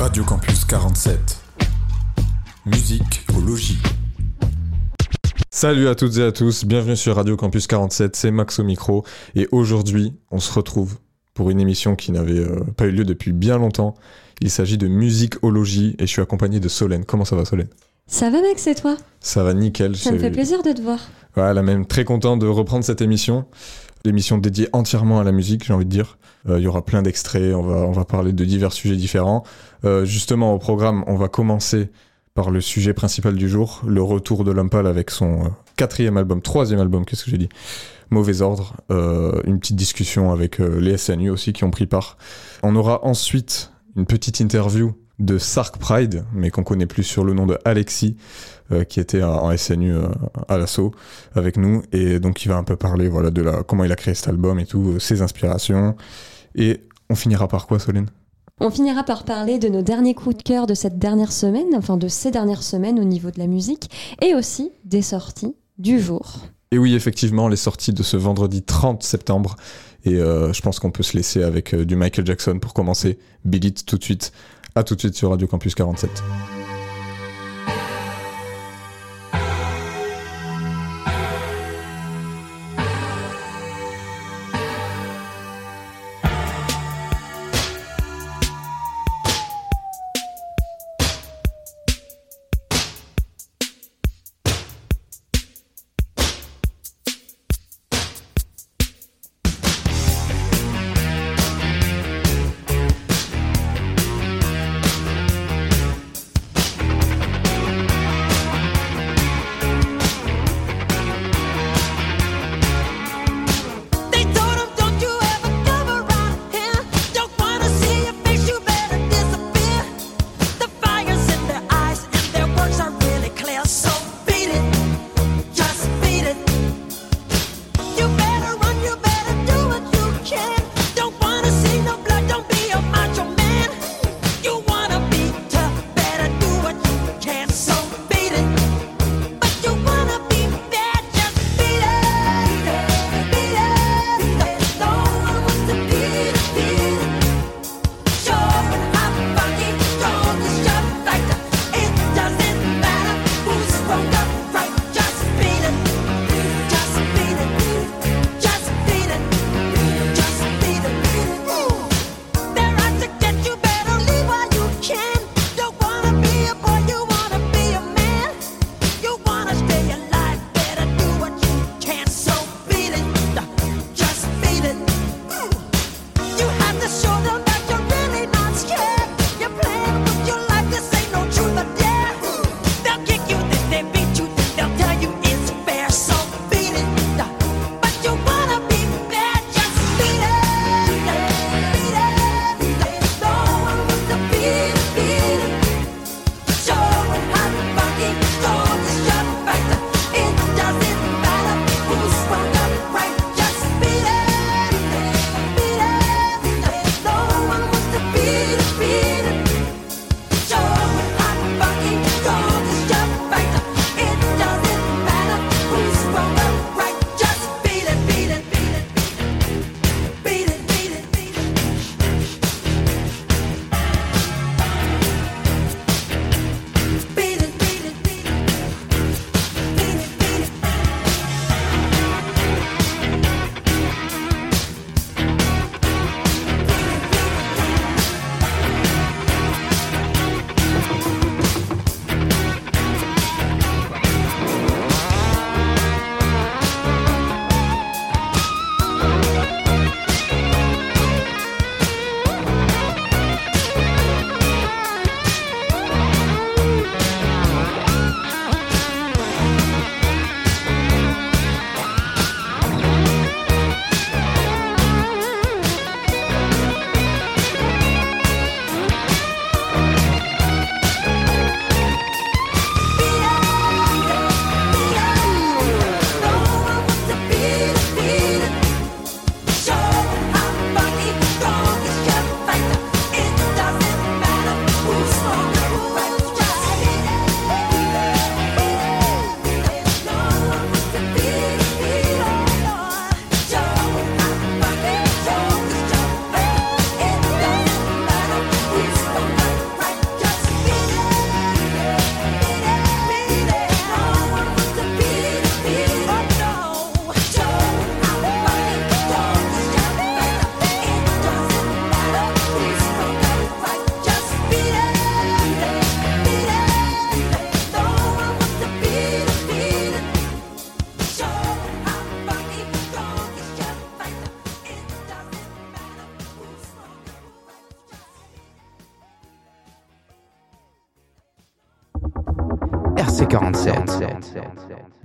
Radio Campus 47. Musique au logis. Salut à toutes et à tous, bienvenue sur Radio Campus 47, c'est Max au micro et aujourd'hui on se retrouve pour une émission qui n'avait euh, pas eu lieu depuis bien longtemps. Il s'agit de musicologie et je suis accompagné de Solène. Comment ça va Solène? Ça va Max et toi? Ça va nickel. Ça me fait plaisir de te voir. Voilà, même très content de reprendre cette émission. L'émission dédiée entièrement à la musique, j'ai envie de dire. Euh, Il y aura plein d'extraits, on va, on va parler de divers sujets différents. Euh, justement, au programme, on va commencer par le sujet principal du jour, le retour de Lumpal avec son euh, quatrième album, troisième album, qu'est-ce que j'ai dit? Mauvais ordre. Une petite discussion avec les SNU aussi qui ont pris part. On aura ensuite une petite interview de Sark Pride, mais qu'on connaît plus sur le nom de Alexis, euh, qui était en SNU euh, à l'assaut avec nous et donc il va un peu parler voilà de la comment il a créé cet album et tout, euh, ses inspirations et on finira par quoi Solène? On finira par parler de nos derniers coups de cœur de cette dernière semaine, enfin de ces dernières semaines au niveau de la musique, et aussi des sorties du jour. Et oui effectivement les sorties de ce vendredi 30 septembre et je pense qu'on peut se laisser avec du Michael Jackson pour commencer. Beat It tout de suite. À tout de suite sur Radio Campus 47.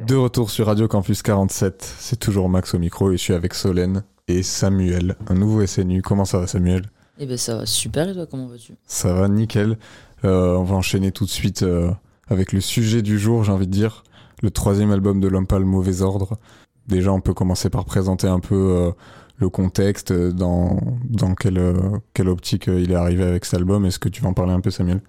De retour sur Radio Campus 47, c'est toujours Max au micro et je suis avec Solène et Samuel, un nouveau SNU. Comment ça va Samuel? Eh ben ça va super et toi comment vas-tu? Ça va nickel. Euh, on va enchaîner tout de suite euh, avec le sujet du jour, j'ai envie de dire. Le troisième album de Lompal, Mauvais Ordre. Déjà, on peut commencer par présenter un peu euh, le contexte, dans, dans quelle, quelle optique il est arrivé avec cet album. Est-ce que tu vas en parler un peu, Samuel?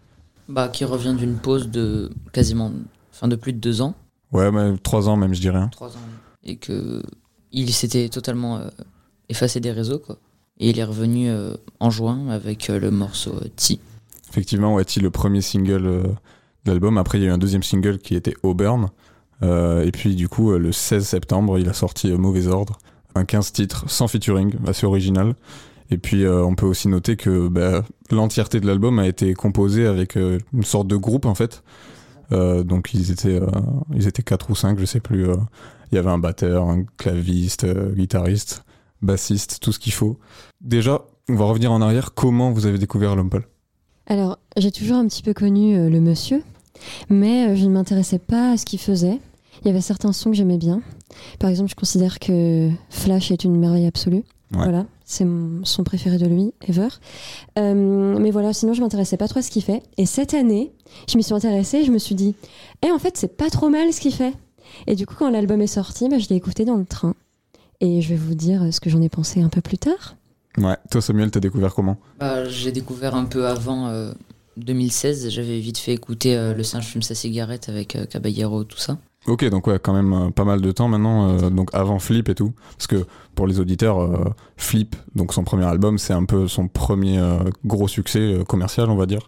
Bah qui revient d'une pause de quasiment, enfin de plus de deux ans, Ouais, mais trois ans même, je dirais. hein. trois ans, et que il s'était totalement euh, effacé des réseaux quoi. Et il est revenu euh, en juin avec euh, le morceau Ti. Effectivement, ouais, T, le premier single de l'album. Après, il y a eu un deuxième single qui était Auburn. Et puis, du coup, le 16 septembre, il a sorti Mauvais Ordre. Un 15 titres sans featuring, assez original. Et puis, euh, on peut aussi noter que bah, l'entièreté de l'album a été composée avec euh, une sorte de groupe, en fait. Euh, donc, ils étaient, euh, ils étaient quatre ou cinq, je sais plus. euh. Il y avait un batteur, un claviste, guitariste, bassiste, tout ce qu'il faut. Déjà, on va revenir en arrière. Comment vous avez découvert Lompal Alors, j'ai toujours un petit peu connu le monsieur, mais je ne m'intéressais pas à ce qu'il faisait. Il y avait certains sons que j'aimais bien. Par exemple, je considère que Flash est une merveille absolue. Ouais. Voilà, c'est mon son préféré de lui, ever. Euh, mais voilà, sinon je m'intéressais pas trop à ce qu'il fait. Et cette année, je m'y suis intéressée et je me suis dit, eh en fait, c'est pas trop mal ce qu'il fait. Et du coup, quand l'album est sorti, bah, je l'ai écouté dans le train. Et je vais vous dire ce que j'en ai pensé un peu plus tard. Ouais. Toi, Samuel, t'as découvert comment? Bah, j'ai découvert un peu avant euh, 2016, j'avais vite fait écouter euh, Le singe fume sa cigarette avec euh, Caballero, tout ça. Ok, donc ouais, quand même euh, pas mal de temps maintenant, euh, donc avant Flip et tout. Parce que pour les auditeurs, euh, Flip, donc son premier album, c'est un peu son premier gros succès commercial, on va dire.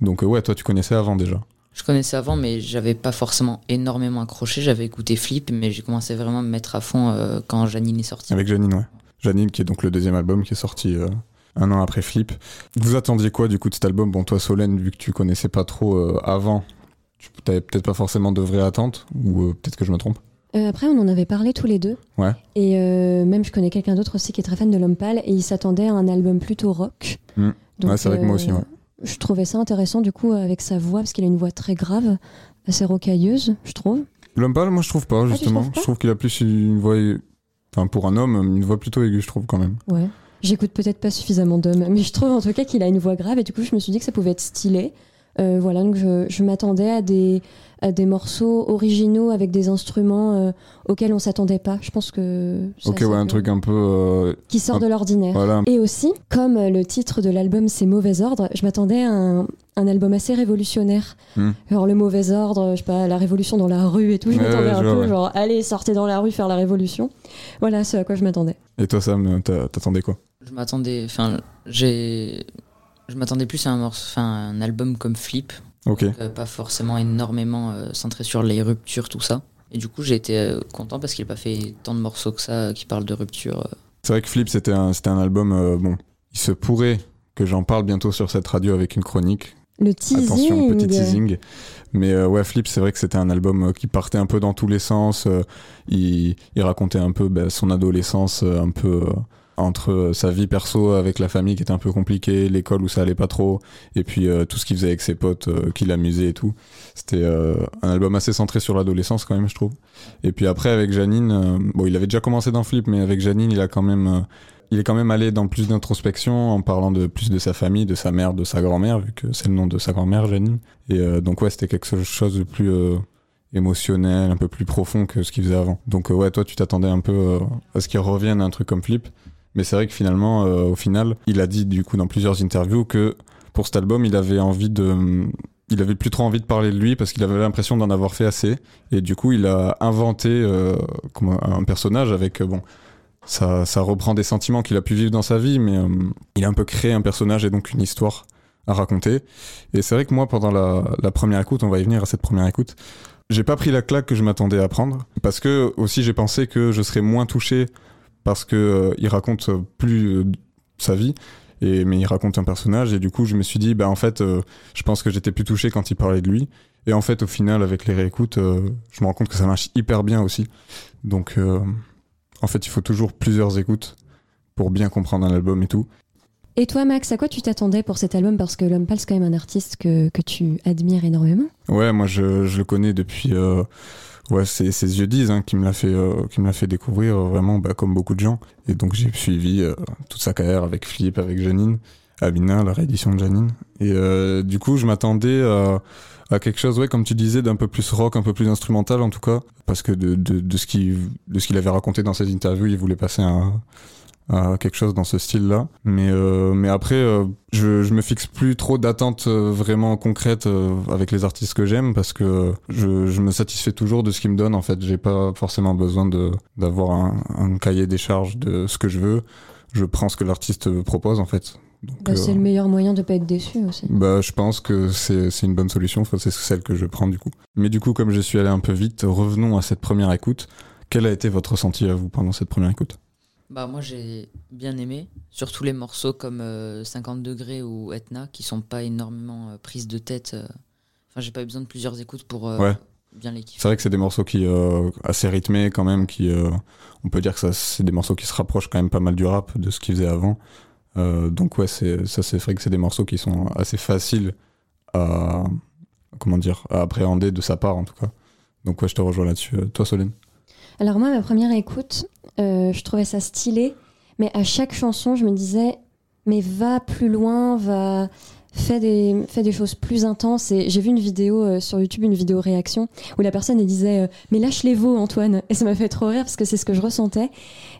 Donc ouais, toi tu connaissais avant déjà. Je connaissais avant, mais j'avais pas forcément énormément accroché. J'avais écouté Flip, mais j'ai commencé vraiment à me mettre à fond quand Janine est sortie. Avec Janine, ouais. Janine, qui est donc le deuxième album qui est sorti un an après Flip. Vous attendiez quoi du coup de cet album? Bon, toi Solène, vu que tu connaissais pas trop euh, avant, tu t'avais peut-être pas forcément de vraies attentes, ou euh, peut-être que je me trompe. Euh, après, on en avait parlé tous les deux. Ouais. Et euh, même, je connais quelqu'un d'autre aussi qui est très fan de L'Homme Pâle et il s'attendait à un album plutôt rock. Mm. Donc, Ouais, c'est vrai que moi aussi, ouais. Je trouvais ça intéressant du coup avec sa voix parce qu'il a une voix très grave, assez rocailleuse, je trouve. L'homme pâle, moi je trouve pas, tu justement. pas je trouve qu'il a plus une voix, enfin pour un homme, une voix plutôt aiguë, je trouve quand même. Ouais. J'écoute peut-être pas suffisamment d'hommes, mais je trouve en tout cas qu'il a une voix grave et du coup je me suis dit que ça pouvait être stylé. Euh, voilà, donc je, je m'attendais à des, à des morceaux originaux avec des instruments euh, auxquels on s'attendait pas. Je pense que Ok, ouais, un truc un peu. euh, qui sort un- de l'ordinaire. voilà. Et aussi, comme le titre de l'album c'est Mauvais Ordre, je m'attendais à un, un album assez révolutionnaire. Hmm. Genre le mauvais ordre, je sais pas, la révolution dans la rue et tout. Je Ouais, m'attendais ouais, un vois, peu ouais. genre, allez, sortez dans la rue faire la révolution. Voilà ce à quoi je m'attendais. Et toi, Sam, t'a- t'attendais quoi? Je m'attendais, enfin, j'ai, je m'attendais plus à un morceau, enfin, un album comme Flip, Ok. euh, pas forcément énormément euh, centré sur les ruptures, tout ça. Et du coup, j'ai été euh, content parce qu'il a pas fait tant de morceaux que ça euh, qui parlent de rupture. euh. C'est vrai que Flip, c'était un, c'était un album. euh, bon, il se pourrait que j'en parle bientôt sur cette radio avec une chronique. Le teasing. Attention, petit teasing. Mais euh, ouais, Flip, c'est vrai que c'était un album euh, qui partait un peu dans tous les sens. euh, il, il racontait un peu bah, son adolescence, euh, un peu euh, entre euh, sa vie perso avec la famille qui était un peu compliquée, l'école où ça allait pas trop, et puis euh, tout ce qu'il faisait avec ses potes, euh, qui l'amusaient et tout. C'était euh, un album assez centré sur l'adolescence quand même, je trouve. Et puis après, avec Janine, bon, il avait déjà commencé dans Flip, mais avec Janine, il a quand même. il est quand même allé dans plus d'introspection en parlant de plus de sa famille, de sa mère, de sa grand-mère, vu que c'est le nom de sa grand-mère, Janine. Et donc ouais, c'était quelque chose de plus émotionnel, un peu plus profond que ce qu'il faisait avant. Donc ouais, toi tu t'attendais un peu à ce qu'il revienne à un truc comme Flip. Mais c'est vrai que finalement, euh, au final, il a dit du coup dans plusieurs interviews que pour cet album, il avait envie de... Il avait plus trop envie de parler de lui parce qu'il avait l'impression d'en avoir fait assez. Et du coup, il a inventé euh, un personnage avec... euh, bon, ça, ça reprend des sentiments qu'il a pu vivre dans sa vie, mais il a un peu créé un personnage et donc une histoire à raconter. Et c'est vrai que moi, pendant la, la première écoute, on va y venir à cette première écoute, j'ai pas pris la claque que je m'attendais à prendre, parce que aussi j'ai pensé que je serais moins touché parce que euh, il raconte plus euh, sa vie. Et, mais il raconte un personnage et du coup je me suis dit bah en fait euh, je pense que j'étais plus touché quand il parlait de lui et en fait au final avec les réécoutes euh, je me rends compte que ça marche hyper bien aussi donc euh, en fait il faut toujours plusieurs écoutes pour bien comprendre un album et tout Et toi, Max, à quoi tu t'attendais pour cet album? Parce que L'Homme Pâle, c'est quand même un artiste que, que tu admires énormément. Ouais, moi je, je le connais depuis. euh, ouais, c'est ses yeux disent hein, qui me l'a fait, euh, qui me l'a fait découvrir euh, vraiment bah, comme beaucoup de gens. Et donc j'ai suivi euh, toute sa carrière avec Philippe, avec Janine, Amina, la réédition de Janine. Et du coup, je m'attendais à, à quelque chose, ouais, comme tu disais, d'un peu plus rock, un peu plus instrumental en tout cas, parce que de, de, de ce qu'il de ce qu'il avait raconté dans ses interviews, il voulait passer un quelque chose dans ce style-là. Mais, euh, mais après, euh, je, je me fixe plus trop d'attentes euh, vraiment concrètes avec les artistes que j'aime parce que je, je me satisfais toujours de ce qu'ils me donnent. En fait, j'ai pas forcément besoin de d'avoir un, un cahier des charges de ce que je veux. Je prends ce que l'artiste propose en fait. Bah, c'est euh, le meilleur moyen de pas être déçu aussi. bah, je pense que c'est c'est une bonne solution. Enfin, c'est celle que je prends du coup. Mais du coup, comme je suis allé un peu vite, revenons à cette première écoute. Quel a été votre ressenti à vous pendant cette première écoute? Bah moi j'ai bien aimé, surtout les morceaux comme euh, 50 degrés ou Etna qui sont pas énormément euh, prises de tête. euh. Enfin j'ai pas eu besoin de plusieurs écoutes pour euh, Ouais. bien les kiffer. C'est vrai que c'est des morceaux qui euh, assez rythmés quand même, qui euh, on peut dire que ça c'est des morceaux qui se rapprochent quand même pas mal du rap de ce qu'ils faisaient avant. Euh, donc ouais, c'est ça c'est vrai que c'est des morceaux qui sont assez faciles à comment dire à appréhender de sa part en tout cas. Donc ouais, je te rejoins là-dessus. Euh, Toi Solène? Alors moi, ma première écoute, euh, je trouvais ça stylé, mais à chaque chanson, je me disais, mais va plus loin, va fais des, fais des choses plus intenses. Et j'ai vu une vidéo euh, sur YouTube, une vidéo réaction, où la personne disait, euh, mais lâche les veaux, Antoine. Et ça m'a fait trop rire parce que c'est ce que je ressentais.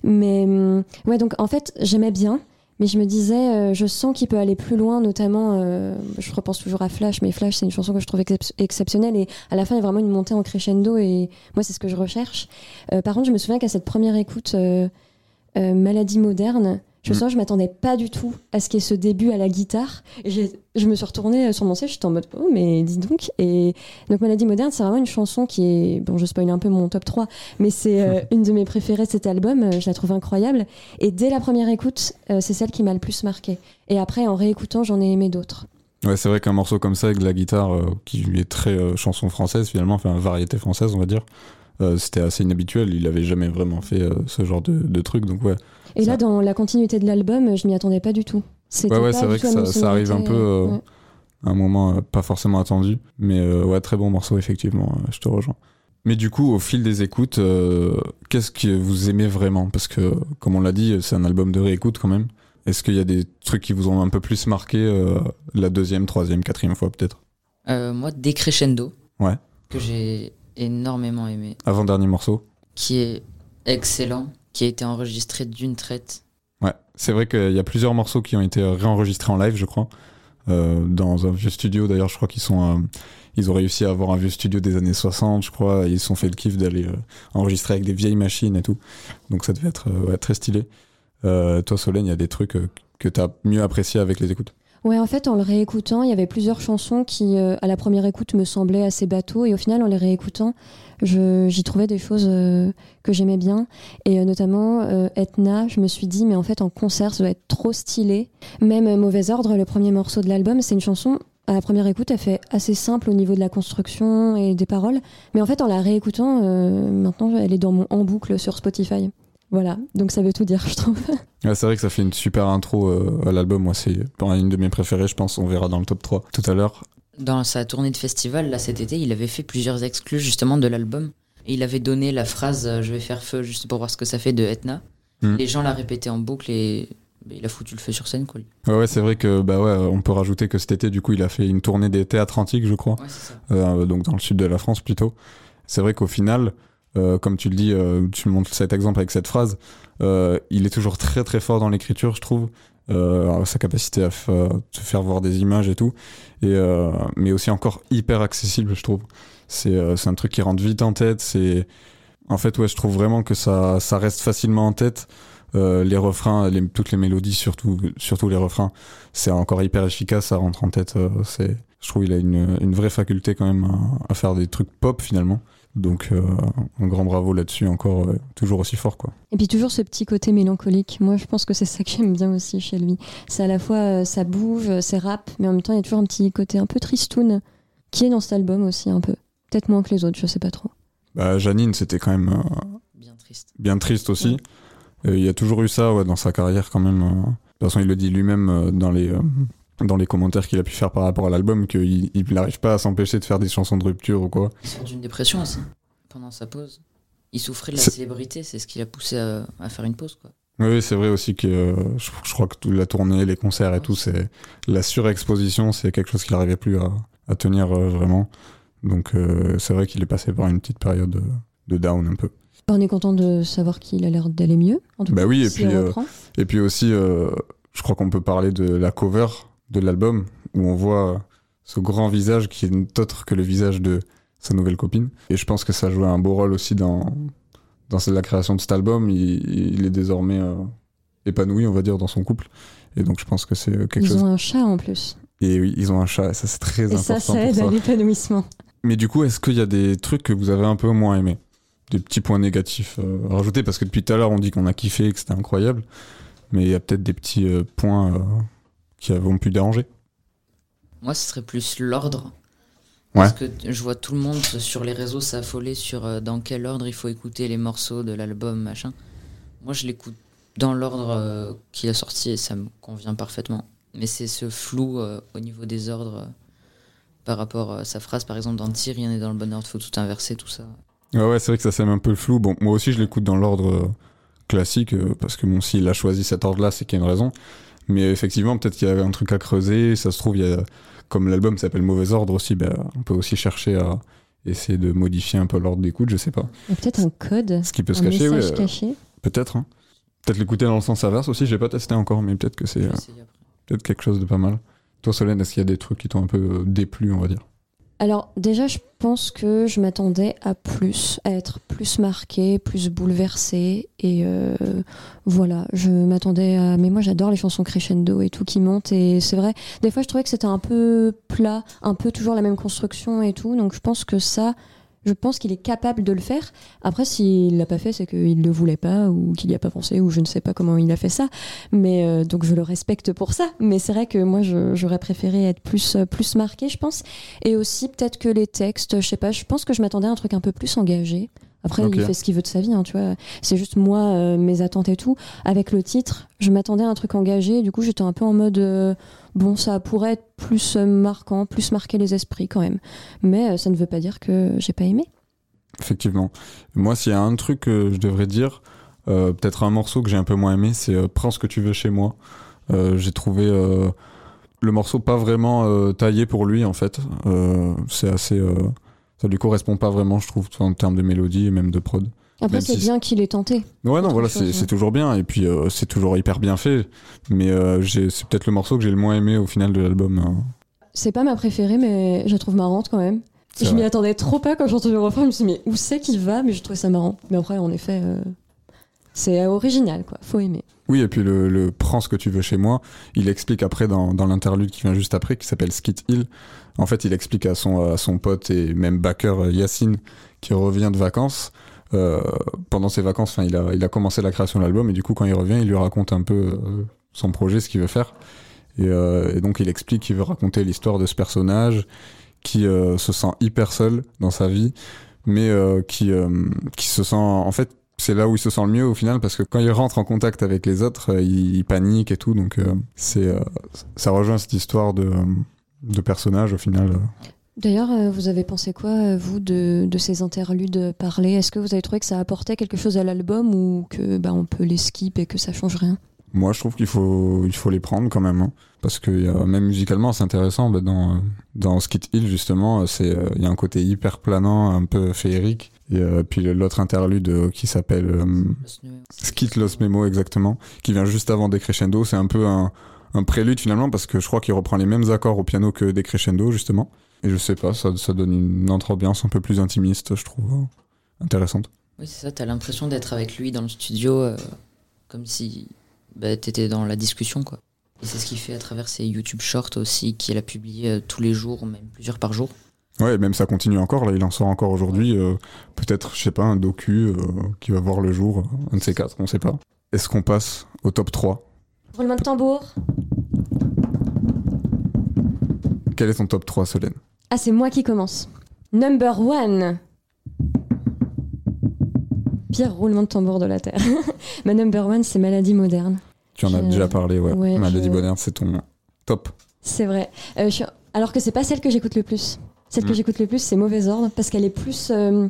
Mais hum, ouais, donc en fait, j'aimais bien. Mais je me disais, euh, je sens qu'il peut aller plus loin, notamment, euh, je repense toujours à Flash, mais Flash, c'est une chanson que je trouve excep- exceptionnelle. Et à la fin, il y a vraiment une montée en crescendo, et moi, c'est ce que je recherche. Euh, par contre, je me souviens qu'à cette première écoute, Maladie moderne, je me Mm. souviens, je m'attendais pas du tout à ce qu'il y ait ce début à la guitare. Et je me suis retournée euh, sur mon siège, j'étais en mode, oh, mais dis donc. Et donc, Maladie moderne, c'est vraiment une chanson qui est, bon, je spoil un peu mon top 3, mais c'est euh, une de mes préférées de cet album. Euh, Je la trouve incroyable. Et dès la première écoute, euh, c'est celle qui m'a le plus marqué. Et après, en réécoutant, j'en ai aimé d'autres. Ouais, c'est vrai qu'un morceau comme ça avec de la guitare euh, qui est très chanson française finalement, enfin variété française on va dire, c'était assez inhabituel. Il avait jamais vraiment fait ce genre de, de truc, donc ouais. Et Ça- là, dans la continuité de l'album, je m'y attendais pas du tout. C'était Ouais, ouais, c'est vrai que ça- ça arrive un peu, euh, ouais. un moment euh, pas forcément attendu, mais euh, ouais, très bon morceau effectivement, euh, je te rejoins. Mais du coup, au fil des écoutes, euh, qu'est-ce que vous aimez vraiment? Parce que, comme on l'a dit, c'est un album de réécoute quand même. Est-ce qu'il y a des trucs qui vous ont un peu plus marqué euh, la deuxième, troisième, quatrième fois peut-être? Euh, moi Decrescendo, Ouais. que j'ai énormément aimé, Avant-dernier morceau qui est excellent, qui a été enregistré d'une traite. Ouais, c'est vrai qu'il y a plusieurs morceaux qui ont été réenregistrés en live, je crois, euh, dans un vieux studio. D'ailleurs, je crois qu'ils sont, euh, ils ont réussi à avoir un vieux studio des années 60, je crois. Ils se fait le kiff d'aller euh, enregistrer avec des vieilles machines et tout. Donc ça devait être très stylé. Toi, Solène, il y a des trucs que tu as mieux apprécié avec les écoutes? Ouais, en fait, en le réécoutant, il y avait plusieurs chansons qui, euh, à la première écoute, me semblaient assez bateaux. Et au final, en les réécoutant, j'y trouvais des choses euh, que j'aimais bien. Et euh, notamment, euh, Etna, je me suis dit, mais en fait, en concert, ça doit être trop stylé. Même euh, Mauvais Ordre, le premier morceau de l'album, c'est une chanson, à la première écoute, elle fait assez simple au niveau de la construction et des paroles. Mais en fait, en la réécoutant, euh, maintenant, elle est dans mon en boucle sur Spotify. Voilà, donc ça veut tout dire, je trouve. Ouais, c'est vrai que ça fait une super intro euh, à l'album. Moi, c'est une de mes préférées, je pense. On verra dans le top 3 tout à l'heure. Dans sa tournée de festival, là cet été, il avait fait plusieurs exclus justement de l'album. Et il avait donné la phrase euh, Je vais faire feu juste pour voir ce que ça fait de Etna. Mhm. Les gens la répétaient en boucle et bah, il a foutu le feu sur scène quoi. Ouais, ouais, c'est vrai que bah ouais, on peut rajouter que cet été, du coup, il a fait une tournée des théâtres antiques, je crois. Ouais, euh, donc dans le sud de la France plutôt. C'est vrai qu'au final, euh, comme tu le dis, euh, tu montres cet exemple avec cette phrase, euh, il est toujours très très fort dans l'écriture, je trouve. Euh, sa capacité à fa- te faire voir des images et tout, et, euh, mais aussi encore hyper accessible, je trouve. C'est euh, un truc qui rentre vite en tête. C'est en fait, ouais, je trouve vraiment que ça, ça reste facilement en tête. Euh, les refrains, les- toutes les mélodies, surtout, surtout les refrains, c'est encore hyper efficace, ça rentre en tête. euh, c'est, je trouve qu'il a une, une vraie faculté quand même à faire des trucs pop finalement. Donc euh, un grand bravo là-dessus, encore euh, toujours aussi fort quoi. Et puis toujours ce petit côté mélancolique. Moi, je pense que c'est ça que j'aime bien aussi chez lui. C'est à la fois, euh, ça bouge, c'est rap, mais en même temps, il y a toujours un petit côté un peu tristoun qui est dans cet album aussi un peu. Peut-être moins que les autres, je sais pas trop. Bah, Janine, c'était quand même euh, Bien triste. bien triste aussi. Ouais. Euh, Il y a toujours eu ça ouais, dans sa carrière quand même. euh, toute façon, il le dit lui-même euh, dans les, euh, dans les commentaires qu'il a pu faire par rapport à l'album, qu'il n'arrive pas à s'empêcher de faire des chansons de rupture ou quoi. Il sort d'une dépression aussi, pendant sa pause. Il souffrait de la célébrité, c'est ce qui l'a poussé à, à faire une pause. Quoi. Oui, c'est vrai aussi que euh, je, je crois que toute la tournée, les concerts et tout, c'est la surexposition, c'est quelque chose qu'il n'arrivait plus à, à tenir euh, vraiment. Donc euh, c'est vrai qu'il est passé par une petite période de, de down un peu. On est content de savoir qu'il a l'air d'aller mieux. En tout Bah cas, oui, et puis, euh. Et puis aussi, euh, je crois qu'on peut parler de la cover de l'album, où on voit euh, ce grand visage qui est autre que le visage de sa nouvelle copine. Et je pense que ça joue un beau rôle aussi dans, dans la création de cet album. Il, il est désormais euh, épanoui, on va dire, dans son couple. Et donc je pense que c'est quelque Ils chose. ont un chat en plus. Et oui, ils ont un chat, et ça c'est très Et important ça, ça pour aide ça. à l'épanouissement. Mais du coup, est-ce qu'il y a des trucs que vous avez un peu moins aimés? Des petits points négatifs euh, à rajouter Parce que depuis tout à l'heure, on dit qu'on a kiffé, que c'était incroyable. Mais il y a peut-être des petits euh, points qui vont pu déranger. Moi, ce serait plus l'ordre. Ouais. Parce que je vois tout le monde sur les réseaux s'affoler sur euh, dans quel ordre il faut écouter les morceaux de l'album, machin. Moi, je l'écoute dans l'ordre euh, qu'il a sorti et ça me convient parfaitement. Mais c'est ce flou euh, au niveau des ordres euh, par rapport à sa phrase, par exemple, dans Tir, rien n'est dans le bon ordre, faut tout inverser, tout ça. Ouais, ouais, c'est vrai que ça sème un peu le flou. Bon, moi aussi, je l'écoute dans l'ordre classique, parce que bon, s'il a choisi cet ordre-là, c'est qu'il y a une raison. Mais effectivement, peut-être qu'il y avait un truc à creuser. Ça se trouve, il y a, comme l'album s'appelle Mauvais Ordre aussi, ben, on peut aussi chercher à essayer de modifier un peu l'ordre d'écoute, je sais pas. Peut-être un code, Ce qui peut un se cacher, euh, caché. peut-être. hein. Peut-être l'écouter dans le sens inverse aussi, j'ai pas testé encore, mais peut-être que c'est euh, peut-être quelque chose de pas mal. Toi, Solène, est-ce qu'il y a des trucs qui t'ont un peu euh, déplu, on va dire? Alors déjà, je pense que je m'attendais à plus, à être plus marquée, plus bouleversée. Et euh, voilà, je m'attendais à... Mais moi, j'adore les chansons crescendo et tout qui montent. Et c'est vrai, des fois, je trouvais que c'était un peu plat, un peu toujours la même construction et tout. Donc je pense que ça... Je pense qu'il est capable de le faire. Après, s'il l'a pas fait, c'est qu'il le voulait pas ou qu'il y a pas pensé ou je ne sais pas comment il a fait ça. Mais euh, donc je le respecte pour ça. Mais c'est vrai que moi, j'aurais préféré être plus euh, plus marqué, je pense. Et aussi, peut-être que les textes, je sais pas, je pense que je m'attendais à un truc un peu plus engagé. Après, il fait ce qu'il veut de sa vie, hein, tu vois. C'est juste moi, euh, mes attentes et tout. Avec le titre, je m'attendais à un truc engagé. Du coup, j'étais un peu en mode, euh, bon, ça pourrait être plus euh, marquant, plus marquer les esprits quand même. Mais euh, ça ne veut pas dire que j'ai pas aimé. Effectivement. Moi, s'il y a un truc que je devrais dire, euh, peut-être un morceau que j'ai un peu moins aimé, c'est euh, Prends ce que tu veux chez moi. Euh, j'ai trouvé euh, le morceau pas vraiment euh, taillé pour lui, en fait. Euh, c'est assez. euh, ça lui correspond pas vraiment, je trouve, en termes de mélodie et même de prod. Après, c'est si bien qu'il ait tenté. Ouais, non, voilà, c'est ouais. toujours bien. Et puis, euh, c'est toujours hyper bien fait. Mais euh, c'est peut-être le morceau que j'ai le moins aimé au final de l'album. hein. C'est pas ma préférée, mais je la trouve marrante quand même. Je m'y attendais trop pas quand j'ai entendu le refrain. Je me suis dit, mais où c'est qu'il va? Mais je trouvais ça marrant. Mais après, en effet, euh, c'est original, quoi. Faut aimer. Oui, et puis le, le Prends ce que tu veux chez moi, il explique après dans, dans l'interlude qui vient juste après, qui s'appelle Skit Hill. En fait, il explique à son, à son pote et même backer Yacine, qui revient de vacances. Euh, pendant ses vacances, enfin, il a, il a commencé la création de l'album, et du coup, quand il revient, il lui raconte un peu euh, son projet, ce qu'il veut faire. Et, euh, et donc, il explique qu'il veut raconter l'histoire de ce personnage qui se sent hyper seul dans sa vie, mais qui, qui se sent en fait c'est là où il se sent le mieux au final parce que quand il rentre en contact avec les autres, il, il panique et tout. Donc euh, c'est euh, ça rejoint cette histoire de, de personnage au final. D'ailleurs, euh, vous avez pensé quoi, euh, vous, de, ces interludes parlés? Est-ce que vous avez trouvé que ça apportait quelque chose à l'album ou que bah, on peut les skip et que ça change rien? Moi, je trouve qu'il faut il faut les prendre quand même hein, parce que même musicalement, c'est intéressant. bah, dans dans Skit Hill justement, euh, il y a un côté hyper planant, un peu féerique. Et puis l'autre interlude qui s'appelle Skit Los Memo exactement, qui vient juste avant Decrescendo. C'est un peu un, un prélude finalement parce que je crois qu'il reprend les mêmes accords au piano que Decrescendo justement. Et je sais pas, ça, ça donne une autre ambiance un peu plus intimiste, je trouve euh, intéressante. Oui, c'est ça, t'as l'impression d'être avec lui dans le studio, euh, comme si bah, t'étais dans la discussion, quoi. Et c'est ce qu'il fait à travers ses YouTube Shorts aussi, qu'il a publié euh, tous les jours, même plusieurs par jour. Ouais, même ça continue encore, là, il en sort encore aujourd'hui. euh, Peut-être, je sais pas, un docu euh, qui va voir le jour, un de ces quatre, on sait pas. Est-ce qu'on passe au top 3 Roulement de tambour. Quel est ton top 3, Solène? Ah, c'est moi qui commence. Number one. Pire roulement de tambour de la Terre. Ma number one, c'est Maladie moderne. Tu en as déjà parlé, ouais. je- Bonheur, c'est ton top. C'est vrai. Euh, je suis- Alors que c'est pas celle que j'écoute le plus. Celle que Mm. j'écoute le plus, c'est Mauvais Ordre, parce qu'elle est plus. euh,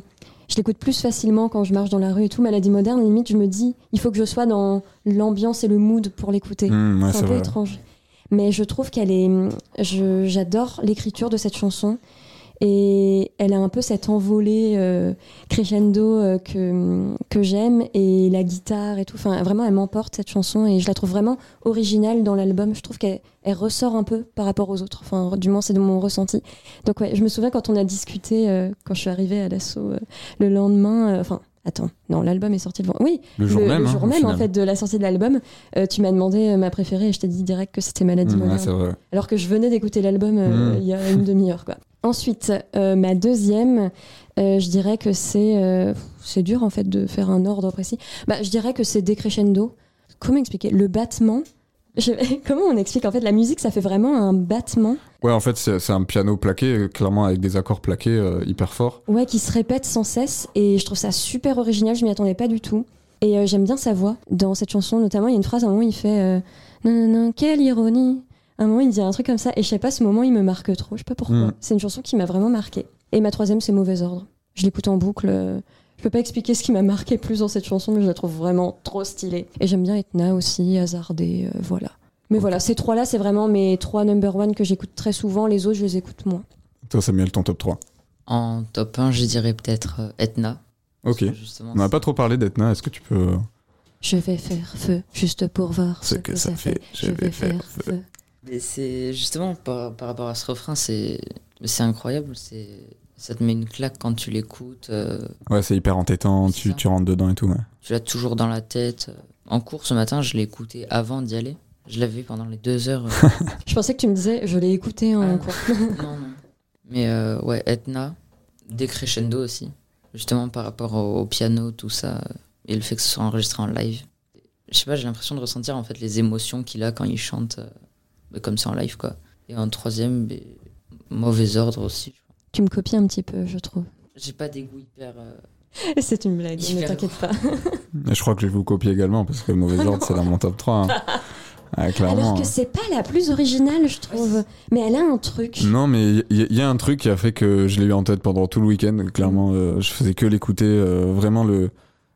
Je l'écoute plus facilement quand je marche dans la rue et tout. Maladie moderne, limite, je me dis, il faut que je sois dans l'ambiance et le mood pour l'écouter. Hmm, ouais, c'est c'est un peu vrai. étrange. Mais je trouve qu'elle est. J'adore l'écriture de cette chanson. Et elle a un peu cette envolée euh, crescendo euh, que, que j'aime. Et la guitare et tout. Enfin, vraiment, elle m'emporte cette chanson. Et je la trouve vraiment originale dans l'album. Je trouve qu'elle elle ressort un peu par rapport aux autres. Enfin, du moins, c'est de mon ressenti. Donc, ouais, je me souviens quand on a discuté, euh, quand je suis arrivée à l'assaut le lendemain. Enfin, attends, non, l'album est sorti le vent. Oui, Le jour même. le hein, jour même en fait de la sortie de l'album, euh, tu m'as demandé euh, ma préférée et je t'ai dit direct que c'était Maladie Hmm, ouais, vrai. alors que je venais d'écouter l'album euh, Mm. il y a une demi-heure quoi. Ensuite, ma deuxième, je dirais que c'est c'est dur en fait de faire un ordre précis. Bah, je dirais que c'est décrescendo. Comment expliquer? Le battement Je- Comment on explique en fait la musique Ça fait vraiment un battement, Ouais, en fait, c'est un piano plaqué, euh, clairement avec des accords plaqués euh, hyper forts. ouais, qui se répète sans cesse et je trouve ça super original. Je m'y attendais pas du tout. Et euh, j'aime bien sa voix dans cette chanson, notamment il y a une phrase à un moment il fait euh, non non non quelle ironie. À un moment il dit un truc comme ça et je sais pas ce moment il me marque trop. Je sais pas pourquoi. Mm. C'est une chanson qui m'a vraiment marqué. Et ma troisième c'est Mauvais ordre. Je l'écoute en boucle. Je peux pas expliquer ce qui m'a marqué plus dans cette chanson, mais je la trouve vraiment trop stylée. Et j'aime bien Etna aussi, Hasardé, euh, voilà. Mais voilà, ces trois-là, c'est vraiment mes trois number one que j'écoute très souvent. Les autres, je les écoute moins. Toi, Samuel, ton top 3. En top 1, je dirais peut-être euh, Etna. Ok. On n'a pas trop parlé d'Etna, est-ce que tu peux. euh, Je vais faire feu, juste pour voir Ce que ça fait. Je vais faire feu. Mais c'est justement par, par rapport à ce refrain, c'est c'est incroyable. C'est ça te met une claque quand tu l'écoutes. euh, Ouais, c'est hyper entêtant, tu, rentres dedans et tout. Ouais. tu l'as toujours dans la tête. En cours ce matin, je l'ai écouté avant d'y aller. Je l'avais pendant les deux heures. euh, Je pensais que tu me disais, je l'ai écouté en Ah. cours. non, non. Mais euh, ouais, Etna, décrescendo aussi. Justement par rapport au, au piano, tout ça. Et le fait que ce soit enregistré en live. Je sais pas, j'ai l'impression de ressentir en fait les émotions qu'il a quand il chante euh, bah, comme ça en live quoi. Et en troisième, bah, mauvais ordre aussi. Tu me copies un petit peu, je trouve. J'ai pas des goûts hyper. euh, C'est une blague, ne Hyper t'inquiète pas. Je crois que je vais vous copier également, parce que Mauvais Ordre, c'est dans mon top 3. hein. Clairement. Alors que c'est pas la plus originale, je trouve. Mais elle a un truc. Non, mais il y, y a un truc qui a fait que je l'ai eu en tête pendant tout le week-end. Clairement, euh, je faisais que l'écouter. euh, vraiment, le,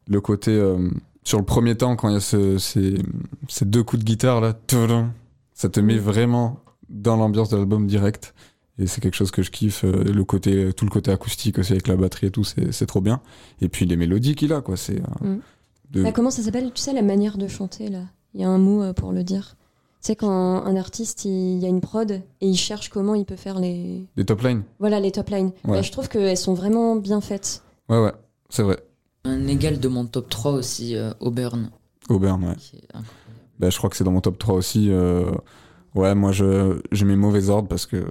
le côté. euh, sur le premier temps, quand il y a ce- ces, ces deux coups de guitare là, ça te met vraiment dans l'ambiance de l'album direct. Et c'est quelque chose que je kiffe. euh, le côté, tout le côté acoustique aussi avec la batterie et tout, c'est c'est trop bien. Et puis les mélodies qu'il a, quoi. C'est. euh, Mm. de- Bah, comment ça s'appelle Tu sais, la manière de chanter, là? Il y a un mot euh, pour le dire. Tu sais, quand un artiste, il y a une prod et il cherche comment il peut faire les. Des top lines. Voilà, les top lines. Ouais. Bah, je trouve qu'elles sont vraiment bien faites. Ouais, ouais, c'est vrai. Un égal de mon top 3 aussi, euh, Auburn. Auburn, ouais. Bah, je crois que c'est dans mon top 3 aussi. euh, Ouais, moi, je, j'ai mes mauvais ordres parce que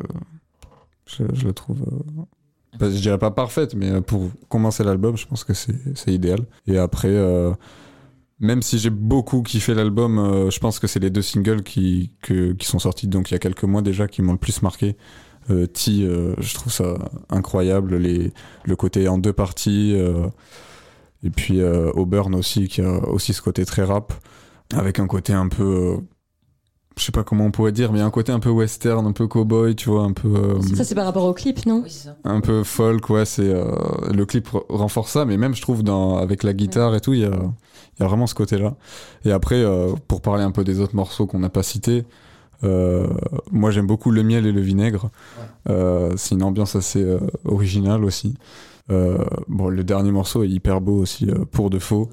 je, je la trouve. euh, bah, je dirais pas parfaite, mais euh, pour commencer l'album, je pense que c'est, idéal. Et après, euh, même si j'ai beaucoup kiffé l'album, euh, je pense que c'est les deux singles qui, que- qui sont sortis donc il y a quelques mois déjà qui m'ont le plus marqué. Euh, T, euh, je trouve ça incroyable. Les, le côté en deux parties. et puis Auburn aussi, qui a aussi ce côté très rap avec un côté un peu je sais pas comment on pourrait dire mais un côté un peu western un peu cowboy tu vois un peu euh, Ça, c'est par rapport au clip, non Oui, c'est ça. un peu folk ouais c'est euh, le clip re- renforce ça mais même je trouve dans avec la guitare et tout il y a il y a vraiment ce côté là et après euh, pour parler un peu des autres morceaux qu'on n'a pas cités euh, moi j'aime beaucoup le miel et le vinaigre Euh, c'est une ambiance assez euh, originale aussi Euh, bon le dernier morceau est hyper beau aussi euh, pour de faux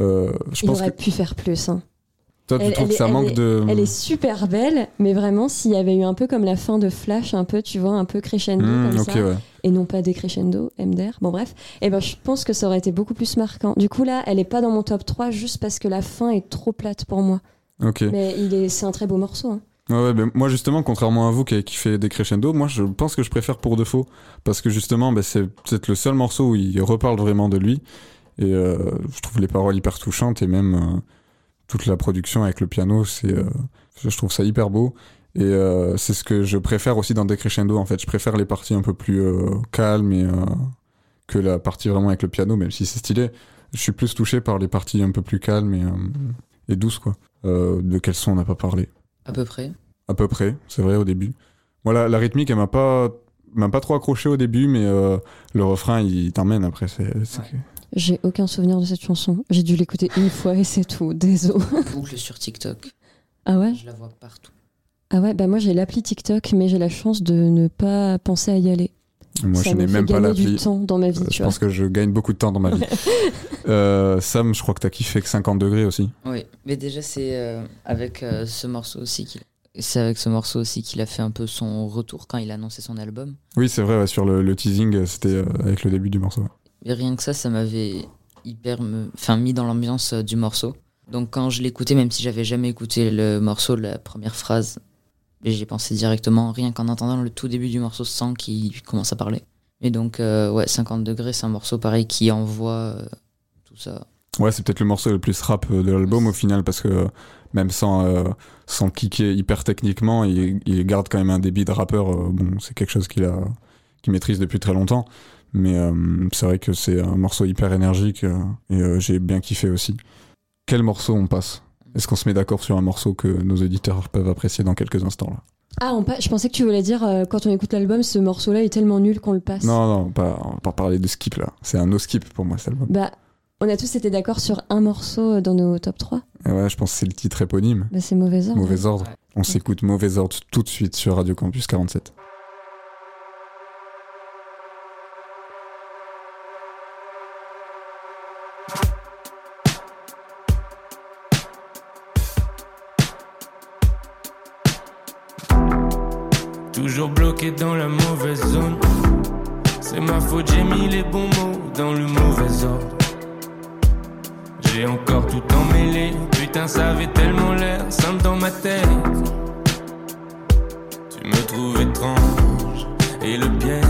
Euh, je Il pense aurait que pu faire plus. hein. Toi tu Elle- trouves elle que est- ça elle manque est- de Elle est super belle, mais vraiment, s'il y avait eu un peu comme la fin de Flash, un peu, tu vois, un peu crescendo Hmm, comme ça, ouais et non pas décrescendo, MDR, bon bref, et ben je pense que ça aurait été beaucoup plus marquant. Du coup là, elle est pas dans mon top 3 juste parce que la fin est trop plate pour moi. ok Mais il est, c'est un très beau morceau. hein. Ouais, ouais, ben, moi justement, contrairement à vous qui, qui fait des crescendo, moi je pense que je préfère pour de faux. Parce que justement, ben, c'est peut-être le seul morceau où il reparle vraiment de lui. Et euh, je trouve les paroles hyper touchantes et même euh, toute la production avec le piano, c'est, euh, je trouve ça hyper beau. Et euh, c'est ce que je préfère aussi dans des crescendo en fait. Je préfère les parties un peu plus euh, calmes et, euh, que la partie vraiment avec le piano, même si c'est stylé. Je suis plus touché par les parties un peu plus calmes et, euh, et douces quoi. Euh, de quel son on n'a pas parlé À peu près. À peu près, c'est vrai au début. Voilà, la rythmique, elle m'a pas, m'a pas trop accroché au début, mais euh, le refrain, il t'emmène après. C'est, c'est- Ouais. J'ai aucun souvenir de cette chanson. J'ai dû l'écouter une fois et c'est tout. Désolé. Boucle sur TikTok. Ah ouais? Je la vois partout. Ah ouais, bah moi j'ai l'appli TikTok, mais j'ai la chance de ne pas penser à y aller. Moi, Ça je n'ai même pas l'appli. du temps dans ma vie, Euh, tu je vois. pense que je gagne beaucoup de temps dans ma vie. Euh, Sam, je crois que t'as kiffé que 50 degrés aussi. Oui, mais déjà c'est euh, avec euh, ce morceau aussi qu'il c'est avec ce morceau aussi qu'il a fait un peu son retour quand il a annoncé son album. Oui, c'est vrai, ouais, sur le, le teasing, c'était euh, avec le début du morceau. Rien que ça, ça m'avait hyper me... enfin, mis dans l'ambiance euh, du morceau. Donc quand je l'écoutais, même si j'avais jamais écouté le morceau, la première phrase, j'ai pensé directement, rien qu'en entendant le tout début du morceau sans qu'il commence à parler. Et donc, euh, ouais, 50 degrés, c'est un morceau pareil qui envoie euh, tout ça. Ouais, c'est peut-être le morceau le plus rap de l'album au final, parce que même sans, sans kicker hyper techniquement, il, il garde quand même un débit de rappeur. bon, c'est quelque chose qu'il a, qu'il maîtrise depuis très longtemps. Mais euh, c'est vrai que c'est un morceau hyper énergique euh, et euh, j'ai bien kiffé aussi. Quel morceau on passe? Est-ce qu'on se met d'accord sur un morceau que nos auditeurs peuvent apprécier dans quelques instants là? Ah, on pa- je pensais que tu voulais dire, euh, quand on écoute l'album, ce morceau-là est tellement nul qu'on le passe. Non, non, pas, on va pas parler de skip là. C'est un no skip pour moi cet album. Bah, on a tous été d'accord sur un morceau dans nos top 3. Et ouais, je pense que c'est le titre éponyme. Bah, c'est mauvais ordre. Mauvais ordre. Ouais. On s'écoute Mauvais ordre tout de suite sur Radio Campus 47. Dans la mauvaise zone. C'est ma faute, j'ai mis les bons mots dans le mauvais ordre. J'ai encore tout emmêlé. Putain, ça avait tellement l'air simple dans ma tête. Tu me trouves étrange et le piège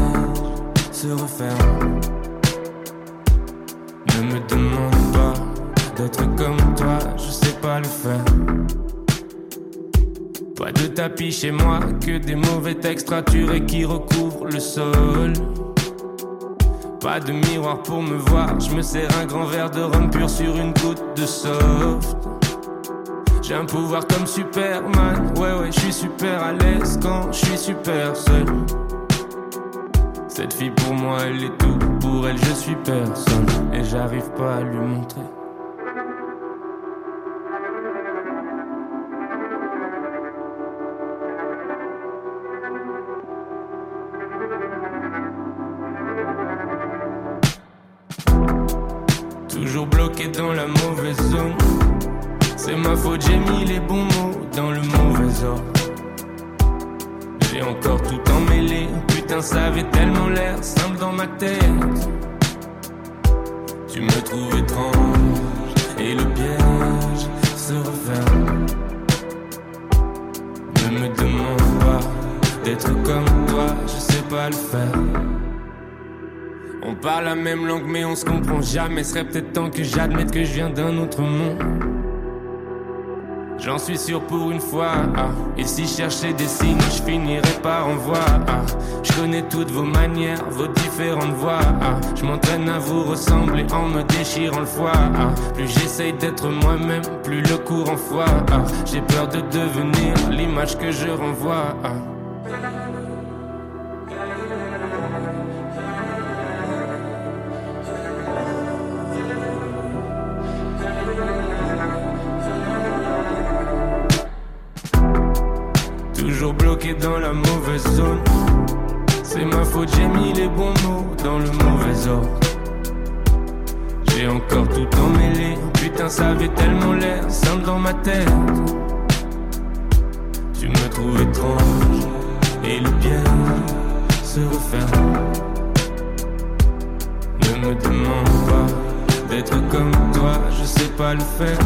se referme. Ne me demande pas d'être comme toi, je sais pas le faire. Pas de tapis chez moi, que des mauvais textes raturés qui recouvrent le sol. Pas de miroir pour me voir, je me sers un grand verre de rhum pur sur une goutte de soft. J'ai un pouvoir comme Superman, ouais ouais, je suis super à l'aise quand je suis super seul. Cette fille pour moi, elle est tout, pour elle je suis personne, et j'arrive pas à lui montrer. Faute, j'ai mis les bons mots dans le mauvais ordre. J'ai encore tout emmêlé. Putain, ça avait tellement l'air simple dans ma tête. Tu me trouves étrange et le piège se referme. Ne me demande pas d'être comme toi, je sais pas le faire. On parle la même langue mais on se comprend jamais. Serait peut-être temps que j'admette que je viens d'un autre monde. J'en suis sûr pour une fois. ah. Et si je cherchais des signes, je finirais par en voir. ah. Je connais toutes vos manières, vos différentes voix. ah. Je m'entraîne à vous ressembler en me déchirant le foie. ah. Plus j'essaye d'être moi-même, plus le courant foie. ah. J'ai peur de devenir l'image que je renvoie. J'ai mis les bons mots dans le mauvais ordre. J'ai encore tout emmêlé. Putain, ça avait tellement l'air simple dans ma tête. Tu me trouves étrange et le piège se referme. Ne me demande pas d'être comme toi, je sais pas le faire.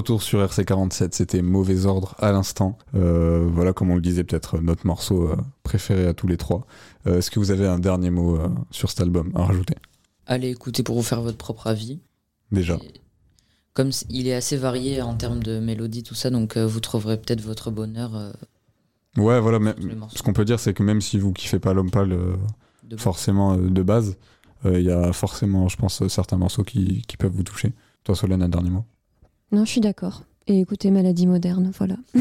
Retour sur RC47, c'était Mauvais Ordre à l'instant. Euh, voilà, comme on le disait, peut-être notre morceau euh, préféré à tous les trois. Euh, Est-ce que vous avez un dernier mot euh, sur cet album à rajouter? Allez écouter pour vous faire votre propre avis. Déjà. Et Comme il est assez varié en termes de mélodie, tout ça, donc euh, vous trouverez peut-être votre bonheur euh, Ouais, voilà, mais ce qu'on peut dire, c'est que même si vous kiffez pas l'homme pâle euh, forcément euh, de base, euh, il y a forcément, je pense, certains morceaux qui, qui peuvent vous toucher. Toi, Solène, un dernier mot? Non, je suis d'accord. Et écoutez Maladie moderne, voilà.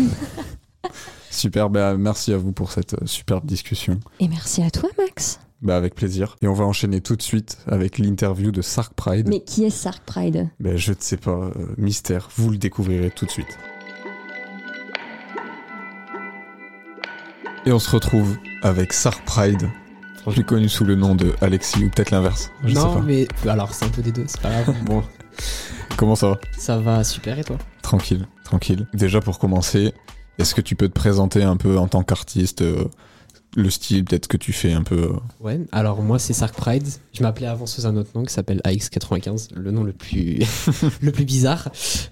Super, bah, merci à vous pour cette euh, superbe discussion. Et merci à toi, Max. Bah, avec plaisir. Et on va enchaîner tout de suite avec l'interview de Sark Pride. Mais qui est Sark Pride? Ben, je ne sais pas, euh, mystère, vous le découvrirez tout de suite. Et on se retrouve avec Sark Pride, plus connu sous le nom de Alexis, ou peut-être l'inverse, sais non, pas. mais alors c'est un peu des deux, c'est pas grave. Bon, Comment ça va ça va super et toi Tranquille, tranquille. Déjà pour commencer, est-ce que tu peux te présenter un peu en tant qu'artiste, euh, le style peut-être que tu fais un peu... euh, Ouais, alors moi c'est Sark Pride. Je m'appelais avant sous un autre nom qui s'appelle AX95, le nom le plus, le plus bizarre.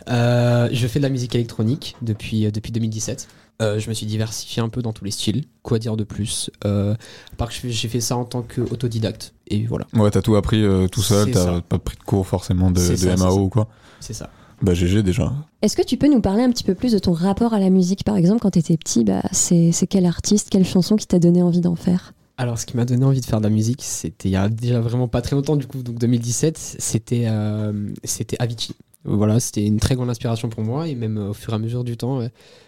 Euh, je fais de la musique électronique depuis, euh, depuis 2017. Euh, je me suis diversifié un peu dans tous les styles. Quoi dire de plus euh, à part que j'ai fait ça en tant qu'autodidacte. Et voilà, Ouais, t'as tout appris tout seul, t'as pas pris de cours forcément de, ça, MAO ou quoi c'est ça. Bah GG déjà. Est-ce que tu peux nous parler un petit peu plus de ton rapport à la musique Par exemple, quand tu étais petit, bah, c'est c'est quel artiste, quelle chanson qui t'a donné envie d'en faire? Alors, ce qui m'a donné envie de faire de la musique, c'était il y a déjà vraiment pas très longtemps, du coup, donc 2017, c'était euh, c'était Avicii. Voilà, c'était une très grande inspiration pour moi, et même euh, au fur et à mesure du temps,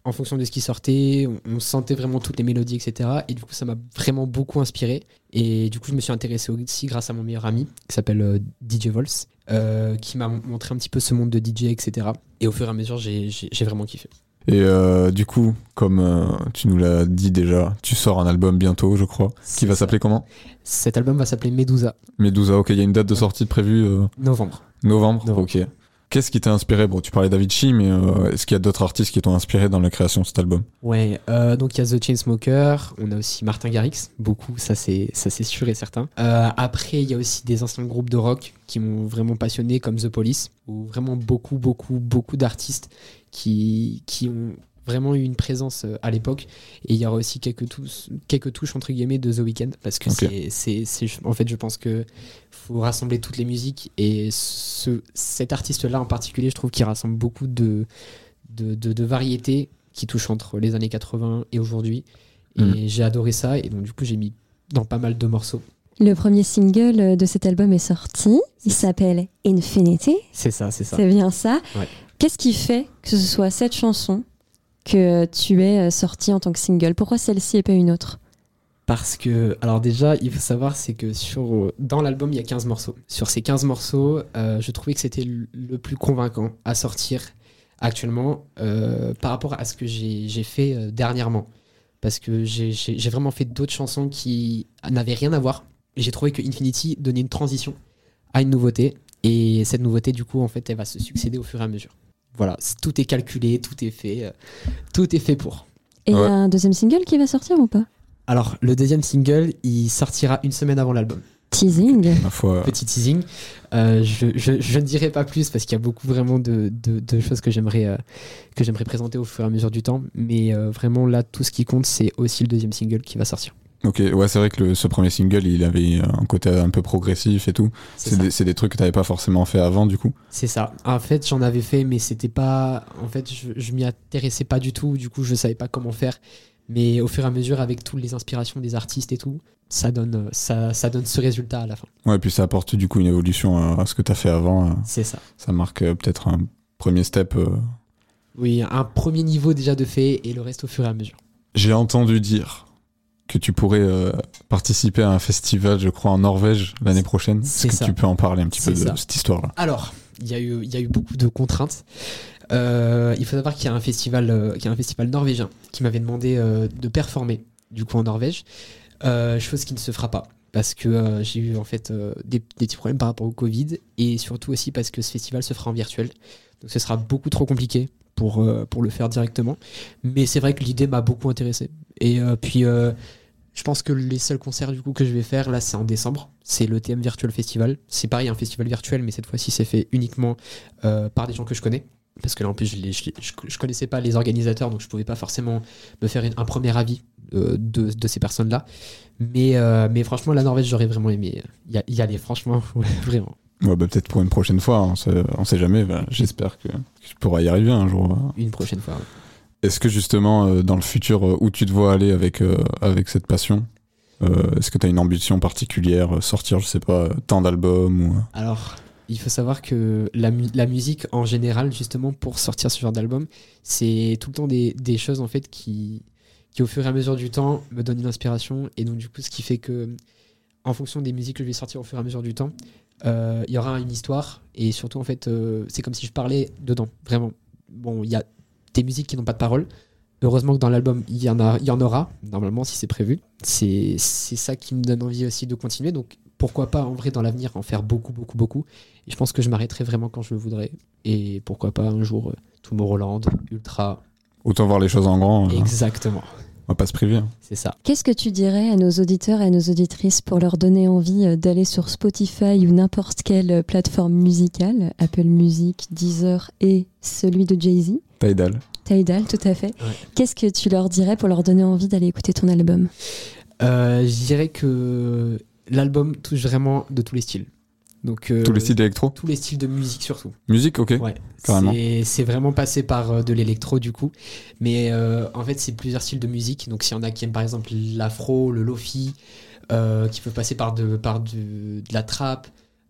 en fonction de ce qui sortait, on, on sentait vraiment toutes les mélodies, etc. Et du coup, ça m'a vraiment beaucoup inspiré. Et du coup, je me suis intéressé aussi grâce à mon meilleur ami, qui s'appelle euh, DJ Vols, euh, qui m'a montré un petit peu ce monde de DJ, etc. Et au fur et à mesure, j'ai vraiment kiffé. Et euh, du coup, comme euh, tu nous l'as dit déjà, tu sors un album bientôt, je crois, qui va s'appeler comment? Cet album va s'appeler Medusa, Medusa, ok, il y a une date de sortie prévue euh, novembre. novembre, Novembre. ok. Qu'est-ce qui t'a inspiré? Bon, tu parlais d'Avicii, mais euh, est-ce qu'il y a d'autres artistes qui t'ont inspiré dans la création de cet album? Ouais, euh, donc il y a The Chainsmokers, on a aussi Martin Garrix, beaucoup, ça c'est ça c'est sûr et certain. Euh, après, il y a aussi des anciens groupes de rock qui m'ont vraiment passionné, comme The Police, ou vraiment beaucoup, beaucoup, beaucoup d'artistes qui, qui ont vraiment eu une présence euh, à l'époque. Et il y aura aussi quelques, touches, quelques touches, entre guillemets, de The Weeknd, parce que c'est- en fait, je pense que faut rassembler toutes les musiques, et ce, cet artiste-là en particulier, je trouve qu'il rassemble beaucoup de, de, de, de variétés qui touchent entre les années 80 et aujourd'hui. Et Mhm. j'ai adoré ça, et donc du coup, j'ai mis dans pas mal de morceaux. Le premier single de cet album est sorti. Il s'appelle Infinity. C'est ça, c'est ça. C'est bien ça. Ouais. Qu'est-ce qui fait que ce soit cette chanson que tu es euh, sortie en tant que single Pourquoi celle-ci et pas une autre? Parce que, alors déjà, il faut savoir, c'est que sur, dans l'album, il y a 15 morceaux. Sur ces 15 morceaux, euh, je trouvais que c'était le plus convaincant à sortir actuellement euh, par rapport à ce que j'ai fait dernièrement. Parce que j'ai- vraiment fait d'autres chansons qui n'avaient rien à voir. J'ai trouvé que Infinity donnait une transition à une nouveauté. Et cette nouveauté, du coup, en fait, elle va se succéder au fur et à mesure. Voilà, tout est calculé, tout est fait, euh, tout est fait pour. Et il y a un deuxième single qui va sortir ou pas? Alors, le deuxième single, il sortira une semaine avant l'album. Teasing. Ma foi, Petit teasing. Euh, je, je- je ne dirai pas plus parce qu'il y a beaucoup vraiment de, de- de choses que j'aimerais euh, que j'aimerais présenter au fur et à mesure du temps. Mais euh, vraiment là, tout ce qui compte, c'est aussi le deuxième single qui va sortir. Ok, ouais, c'est vrai que le- ce premier single, il avait un côté un peu progressif et tout. C'est des, trucs que t'avais pas forcément fait avant, du coup. C'est ça. En fait, j'en avais fait, mais c'était pas. En fait, je, je m'y intéressais pas du tout. Du coup, je savais pas comment faire. Mais au fur et à mesure, avec toutes les inspirations des artistes et tout, ça donne, ça, ça donne ce résultat à la fin. Ouais, et puis ça apporte du coup une évolution à, à ce que t'as fait avant. euh, C'est ça. Ça marque euh, peut-être un premier step. euh. Oui, un premier niveau déjà de fait et le reste au fur et à mesure. J'ai entendu dire que tu pourrais euh, participer à un festival, je crois, en Norvège l'année prochaine. Est-ce que ça. tu peux en parler un petit peu de cette histoire-là? Alors, il y, a eu- il y a eu beaucoup de contraintes. Euh, il faut savoir qu'il y a un festival, euh, qu'il y a un festival norvégien qui m'avait demandé de performer du coup en Norvège, chose qui ne se fera pas parce que j'ai eu en fait des, des petits problèmes par rapport au Covid et surtout aussi parce que ce festival se fera en virtuel, donc ce sera beaucoup trop compliqué pour euh, pour le faire directement. Mais c'est vrai que l'idée m'a beaucoup intéressé et euh, puis euh, Je pense que les seuls concerts du coup que je vais faire là, c'est en décembre. C'est le TM Virtual Festival. C'est pareil, un festival virtuel, mais cette fois-ci, c'est fait uniquement euh, par des gens que je connais. Parce que là, en plus, je, les- je, je- connaissais pas les organisateurs, donc je pouvais pas forcément me faire une- un premier avis euh, de, de ces personnes-là. Mais, euh, mais franchement, la Norvège, j'aurais vraiment aimé y, a- y aller, franchement, ouais, vraiment. Ouais, bah, peut-être pour une prochaine fois, on sait, on sait jamais. bah, J'espère que, que tu pourras y arriver un jour. Une prochaine fois. ouais. Est-ce que justement, euh, dans le futur, euh, où tu te vois aller avec, euh, avec cette passion Est-ce que tu as une ambition particulière Sortir, je sais pas, tant d'albums ou... Alors, il faut savoir que la, mu- la musique en général, justement, pour sortir ce genre d'album, c'est tout le temps des, des choses en fait qui, qui, au fur et à mesure du temps, me donnent une inspiration. Et donc, du coup, ce qui fait que, en fonction des musiques que je vais sortir au fur et à mesure du temps, il y aura une histoire. Et surtout, en fait, c'est comme si je parlais dedans, vraiment. Bon, il y a des musiques qui n'ont pas de parole. Heureusement que dans l'album, il y, en a- il y en aura, normalement, si c'est prévu. C'est c'est ça qui me donne envie aussi de continuer. Donc, pourquoi pas, en vrai, dans l'avenir, en faire beaucoup, beaucoup, beaucoup. Et je pense que je m'arrêterai vraiment quand je le voudrais. Et pourquoi pas un jour, euh, Tomorrowland, Ultra. Autant voir les choses en grand, euh, Exactement, on va pas se priver. hein. c'est ça. Qu'est-ce que tu dirais à nos auditeurs et à nos auditrices pour leur donner envie euh, d'aller sur Spotify ou n'importe quelle euh, plateforme musicale, Apple Music, Deezer et celui de Jay-Z, Tidal. Tidal, tout à fait. Ouais. Qu'est-ce que tu leur dirais pour leur donner envie d'aller écouter ton album? Euh, je dirais que l'album touche vraiment de tous les styles. Donc, euh, Tous les styles électro Tous les styles de musique surtout. Musique, ok. Ouais, carrément. c'est- vraiment passé par euh, de l'électro du coup. Mais euh, en fait, c'est plusieurs styles de musique. Donc, s'il y en a qui aiment par exemple l'afro, le lofi, euh, qui peut passer par de, par du- de la trap,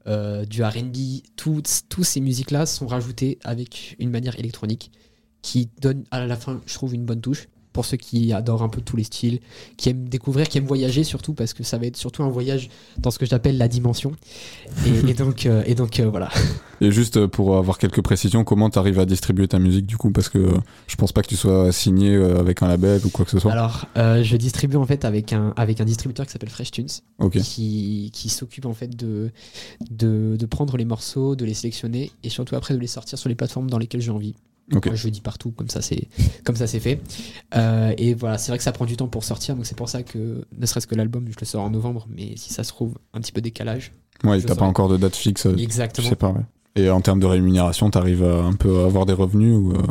euh, du RB, toutes tous ces musiques-là sont rajoutées avec une manière électronique qui donne à la fin, je trouve, une bonne touche. Pour ceux qui adorent un peu tous les styles, qui aiment découvrir, qui aiment voyager surtout, parce que ça va être surtout un voyage dans ce que j'appelle la dimension. Et, et donc, euh, et donc euh, voilà. Et juste euh, pour avoir quelques précisions, comment tu arrives à distribuer ta musique du coup? Parce que je pense pas que tu sois signé avec un label ou quoi que ce soit. Alors, euh, je distribue en fait avec un, avec un distributeur qui s'appelle Fresh Tunes, qui, qui s'occupe en fait de, de, de prendre les morceaux, de les sélectionner et surtout après de les sortir sur les plateformes dans lesquelles j'ai envie. Moi, je le dis partout, comme ça c'est comme ça c'est fait. Euh, et voilà, c'est vrai que ça prend du temps pour sortir, donc c'est pour ça que ne serait-ce que l'album, je le sors en novembre, mais si ça se trouve un petit peu décalage. Ouais, je t'as pas encore de date fixe, euh, je Exactement. sais pas. Ouais. Et en termes de rémunération, t'arrives un peu à avoir des revenus ou euh,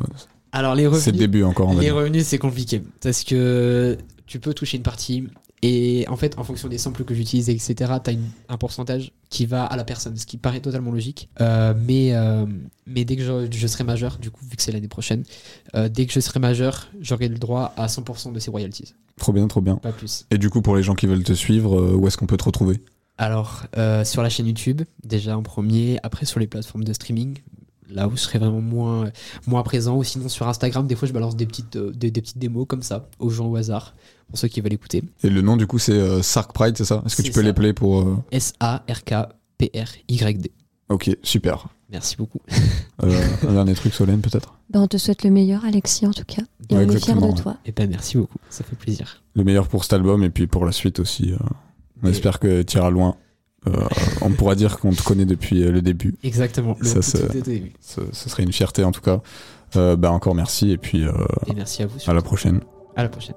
Alors les revenus, c'est le début encore on va Les dire. revenus, c'est compliqué. Parce que tu peux toucher une partie. Et en fait, en fonction des samples que j'utilise, etc., tu as un pourcentage qui va à la personne, ce qui paraît totalement logique. Euh, mais, euh, mais dès que je, je serai majeur, du coup, vu que c'est l'année prochaine, euh, dès que je serai majeur, j'aurai le droit à 100% de ces royalties. Trop bien, trop bien. Pas plus. Et du coup, pour les gens qui veulent te suivre, où est-ce qu'on peut te retrouver? Alors, euh, sur la chaîne YouTube, déjà en premier, après sur les plateformes de streaming, là où je serai vraiment moins, moins présent, ou sinon sur Instagram, des fois je balance des petites, euh, des, des petites démos comme ça, aux gens au hasard, pour ceux qui veulent écouter. Et le nom du coup c'est euh, Sark Pride, c'est ça? Est-ce que tu peux player pour euh, S-A-R-K-P-R-Y-D. Ok, super. Merci beaucoup. Euh, un dernier truc Solène peut-être? Ben, On te souhaite le meilleur, Alexis, en tout cas. Et Ouais, on est fiers de toi. Et ben merci beaucoup, ça fait plaisir. Le meilleur pour cet album et puis pour la suite aussi. euh, on Et- espère que tu iras loin. Euh, on pourra dire qu'on te connaît depuis euh, le début. Exactement, le Ça, tout, tout. Ce, ce serait une fierté en tout cas. Euh, bah encore merci et puis euh, Et merci à vous. à la surtout. prochaine. À la prochaine.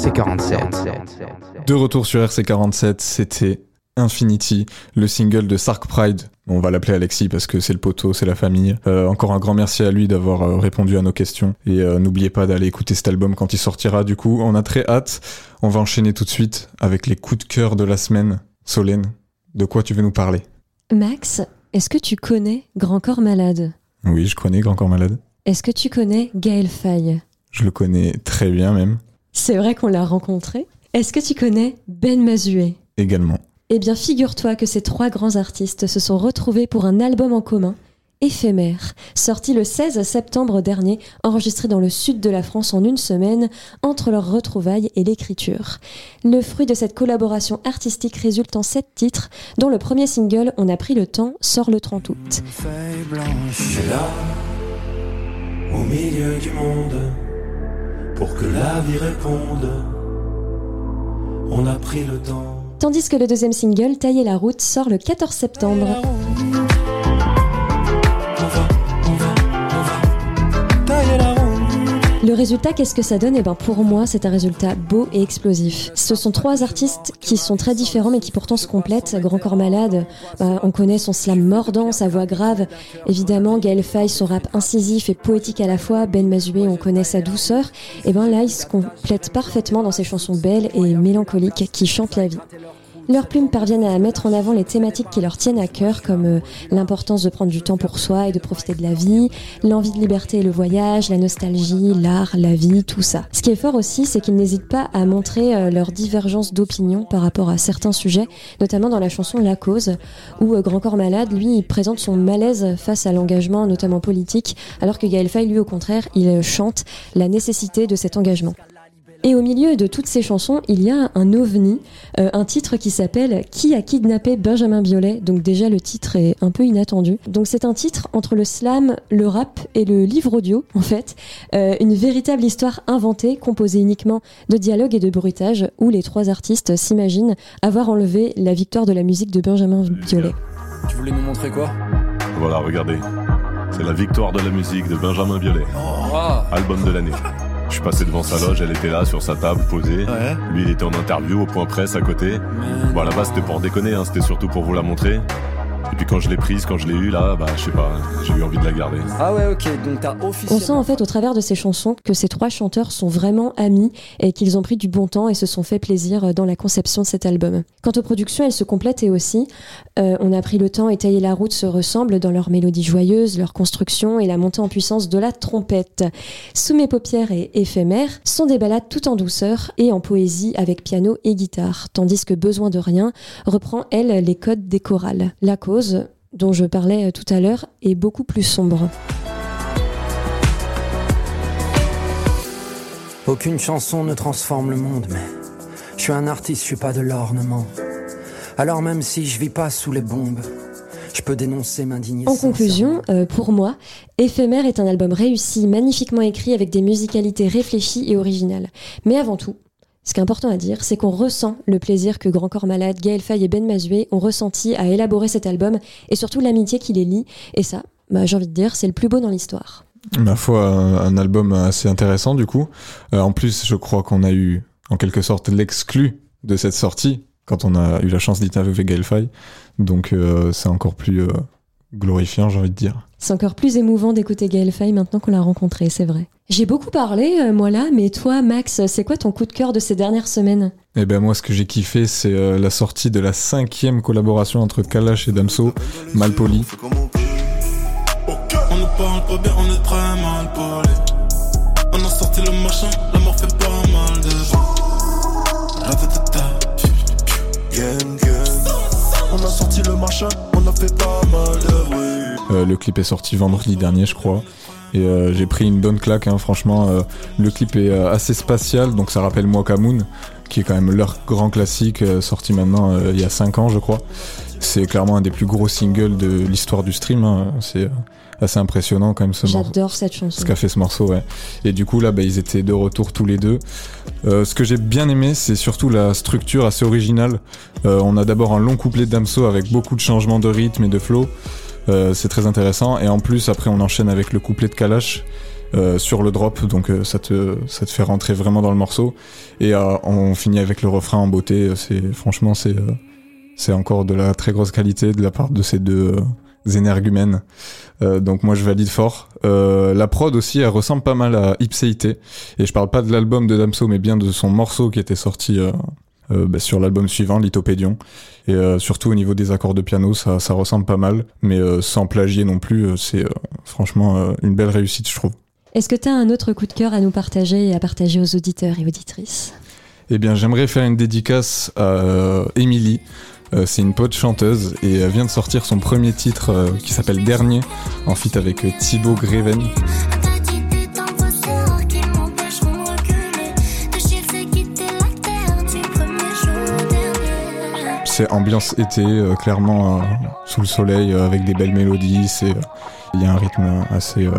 RC47. De retour sur RC47, c'était Infinity, le single de Sark Pride. On va l'appeler Alexis parce que c'est le poteau, c'est la famille. Euh, encore un grand merci à lui d'avoir euh, répondu à nos questions. Et euh, n'oubliez pas d'aller écouter cet album quand il sortira. Du coup, on a très hâte. On va enchaîner tout de suite avec les coups de cœur de la semaine. Solène, de quoi tu veux nous parler? Max, est-ce que tu connais Grand Corps Malade? Oui, je connais Grand Corps Malade. Est-ce que tu connais Gaël Faye? Je le connais très bien même. C'est vrai qu'on l'a rencontré. Est-ce que tu connais Ben Mazué? Également. Eh bien, figure-toi que ces trois grands artistes se sont retrouvés pour un album en commun, Éphémère, sorti le 16 septembre dernier, enregistré dans le sud de la France en une semaine, entre leurs retrouvailles et l'écriture. Le fruit de cette collaboration artistique résulte en sept titres, dont le premier single On a pris le temps sort le 30 août. feuille blanche là, au milieu du monde, pour que la vie réponde. On a pris le temps. Tandis que le deuxième single, Tailler la route, sort le 14 septembre. Le résultat, qu'est-ce que ça donne? Eh ben pour moi, c'est un résultat beau et explosif. Ce sont trois artistes qui sont très différents mais qui pourtant se complètent. Grand Corps Malade, bah, on connaît son slam mordant, sa voix grave. Évidemment, Gaël Faye, son rap incisif et poétique à la fois. Ben Mazué, on connaît sa douceur. Et ben là, ils se complètent parfaitement dans ses chansons belles et mélancoliques qui chantent la vie. Leurs plumes parviennent à mettre en avant les thématiques qui leur tiennent à cœur, comme euh, l'importance de prendre du temps pour soi et de profiter de la vie, l'envie de liberté et le voyage, la nostalgie, l'art, la vie, tout ça. Ce qui est fort aussi, c'est qu'ils n'hésitent pas à montrer euh, leur divergence d'opinion par rapport à certains sujets, notamment dans la chanson La Cause, où euh, Grand Corps Malade, lui, il présente son malaise face à l'engagement, notamment politique, alors que Gaël Faye, lui, au contraire, il chante la nécessité de cet engagement. Et au milieu de toutes ces chansons, il y a un ovni, euh, un titre qui s'appelle Qui a kidnappé Benjamin Biolay? Donc déjà le titre est un peu inattendu. Donc c'est un titre entre le slam, le rap et le livre audio en fait, Euh, une véritable histoire inventée, composée uniquement de dialogues et de bruitages, où les trois artistes s'imaginent avoir enlevé la victoire de la musique de Benjamin Biolay. Tu voulais nous montrer quoi? Voilà, regardez. C'est la victoire de la musique de Benjamin Biolay, Ah album de l'année. Je suis passé devant sa loge, elle était là sur sa table posée. Ouais. Lui, il était en interview au point presse à côté. Bon, à la base, c'était pour déconner, hein, c'était surtout pour vous la montrer. Et puis quand je l'ai prise, quand je l'ai eue, là, bah, je sais pas, j'ai eu envie de la garder. Ah ouais, ok, donc t'as On sent en fait au travers de ces chansons que ces trois chanteurs sont vraiment amis et qu'ils ont pris du bon temps et se sont fait plaisir dans la conception de cet album. Quant aux productions, elles se complètent et aussi, euh, on a pris le temps et taillé la route se ressemblent dans leur mélodie joyeuse, leur construction et la montée en puissance de la trompette. Sous mes paupières et éphémères sont des ballades tout en douceur et en poésie avec piano et guitare, tandis que Besoin de rien reprend elle les codes des chorales. La cause dont je parlais euh, tout à l'heure est beaucoup plus sombre. Aucune chanson ne transforme le monde, mais je suis un artiste, je suis pas de l'ornement. Alors même si je vis pas sous les bombes, je peux dénoncer, m'indigner. En conclusion, euh, pour moi, Éphémère est un album réussi, magnifiquement écrit avec des musicalités réfléchies et originales. Mais avant tout, ce qui est important à dire, c'est qu'on ressent le plaisir que Grand Corps Malade, Gaël Faye et Ben Mazué ont ressenti à élaborer cet album et surtout l'amitié qui les lie. Et ça, bah, j'ai envie de dire, c'est le plus beau dans l'histoire. Ma foi, un, album assez intéressant du coup. Euh, en plus, je crois qu'on a eu en quelque sorte l'exclu de cette sortie quand on a eu la chance d'interviewer Gaël Faye. Donc euh, c'est encore plus euh, glorifiant, j'ai envie de dire. C'est encore plus émouvant d'écouter Gaël Faye maintenant qu'on l'a rencontré, c'est vrai. J'ai beaucoup parlé, euh, moi là, mais toi, Max, c'est quoi ton coup de cœur de ces dernières semaines Et ben moi, ce que j'ai kiffé, c'est euh, la sortie de la cinquième collaboration entre Kalash et Damso, Malpoli. On ne parle pas bien, on est très mal parlé. On a sorti le machin, la mort fait pas mal de gens. La tête est ta- Gang, gang. On a sorti le machin, on a fait pas mal de bruit. Euh, le clip est sorti vendredi dernier, je crois. Et euh, j'ai pris une bonne claque, hein, franchement. euh, le clip est euh, assez spatial, donc ça rappelle Moon, qui est quand même leur grand classique, euh, sorti maintenant euh, il y a 5 ans, je crois. C'est clairement un des plus gros singles de l'histoire du stream. hein. C'est euh, assez impressionnant quand même ce morceau. J'adore cette chanson. Ce qu'a fait ce morceau, ouais. Et du coup, là, bah, ils étaient de retour tous les deux. Euh, ce que j'ai bien aimé, c'est surtout la structure assez originale. Euh, on a d'abord un long couplet de Damso avec beaucoup de changements de rythme et de flow. Euh, c'est très intéressant. Et en plus, après, on enchaîne avec le couplet de Kalash. euh, sur le drop, donc euh, ça, te, ça te fait rentrer vraiment dans le morceau. Et on finit avec le refrain en beauté. C'est franchement c'est c'est encore de la très grosse qualité de la part de ces deux énergumènes. Donc moi je valide fort. La prod aussi, elle ressemble pas mal à Ipséité. Et je parle pas de l'album de Damso, mais bien de son morceau qui était sorti euh, bah, sur l'album suivant, Lithopédion. Et euh, surtout au niveau des accords de piano, ça, ça ressemble pas mal, mais euh, sans plagier non plus. c'est franchement une belle réussite, je trouve. Est-ce que tu as un autre coup de cœur à nous partager et à partager aux auditeurs et auditrices? Eh bien, j'aimerais faire une dédicace à Emily. Euh, c'est une pote chanteuse et elle vient de sortir son premier titre qui s'appelle Dernier en feat avec Thibaut Greven. C'est ambiance été, euh, clairement euh, sous le soleil euh, avec des belles mélodies. C'est euh, il y a un rythme assez euh,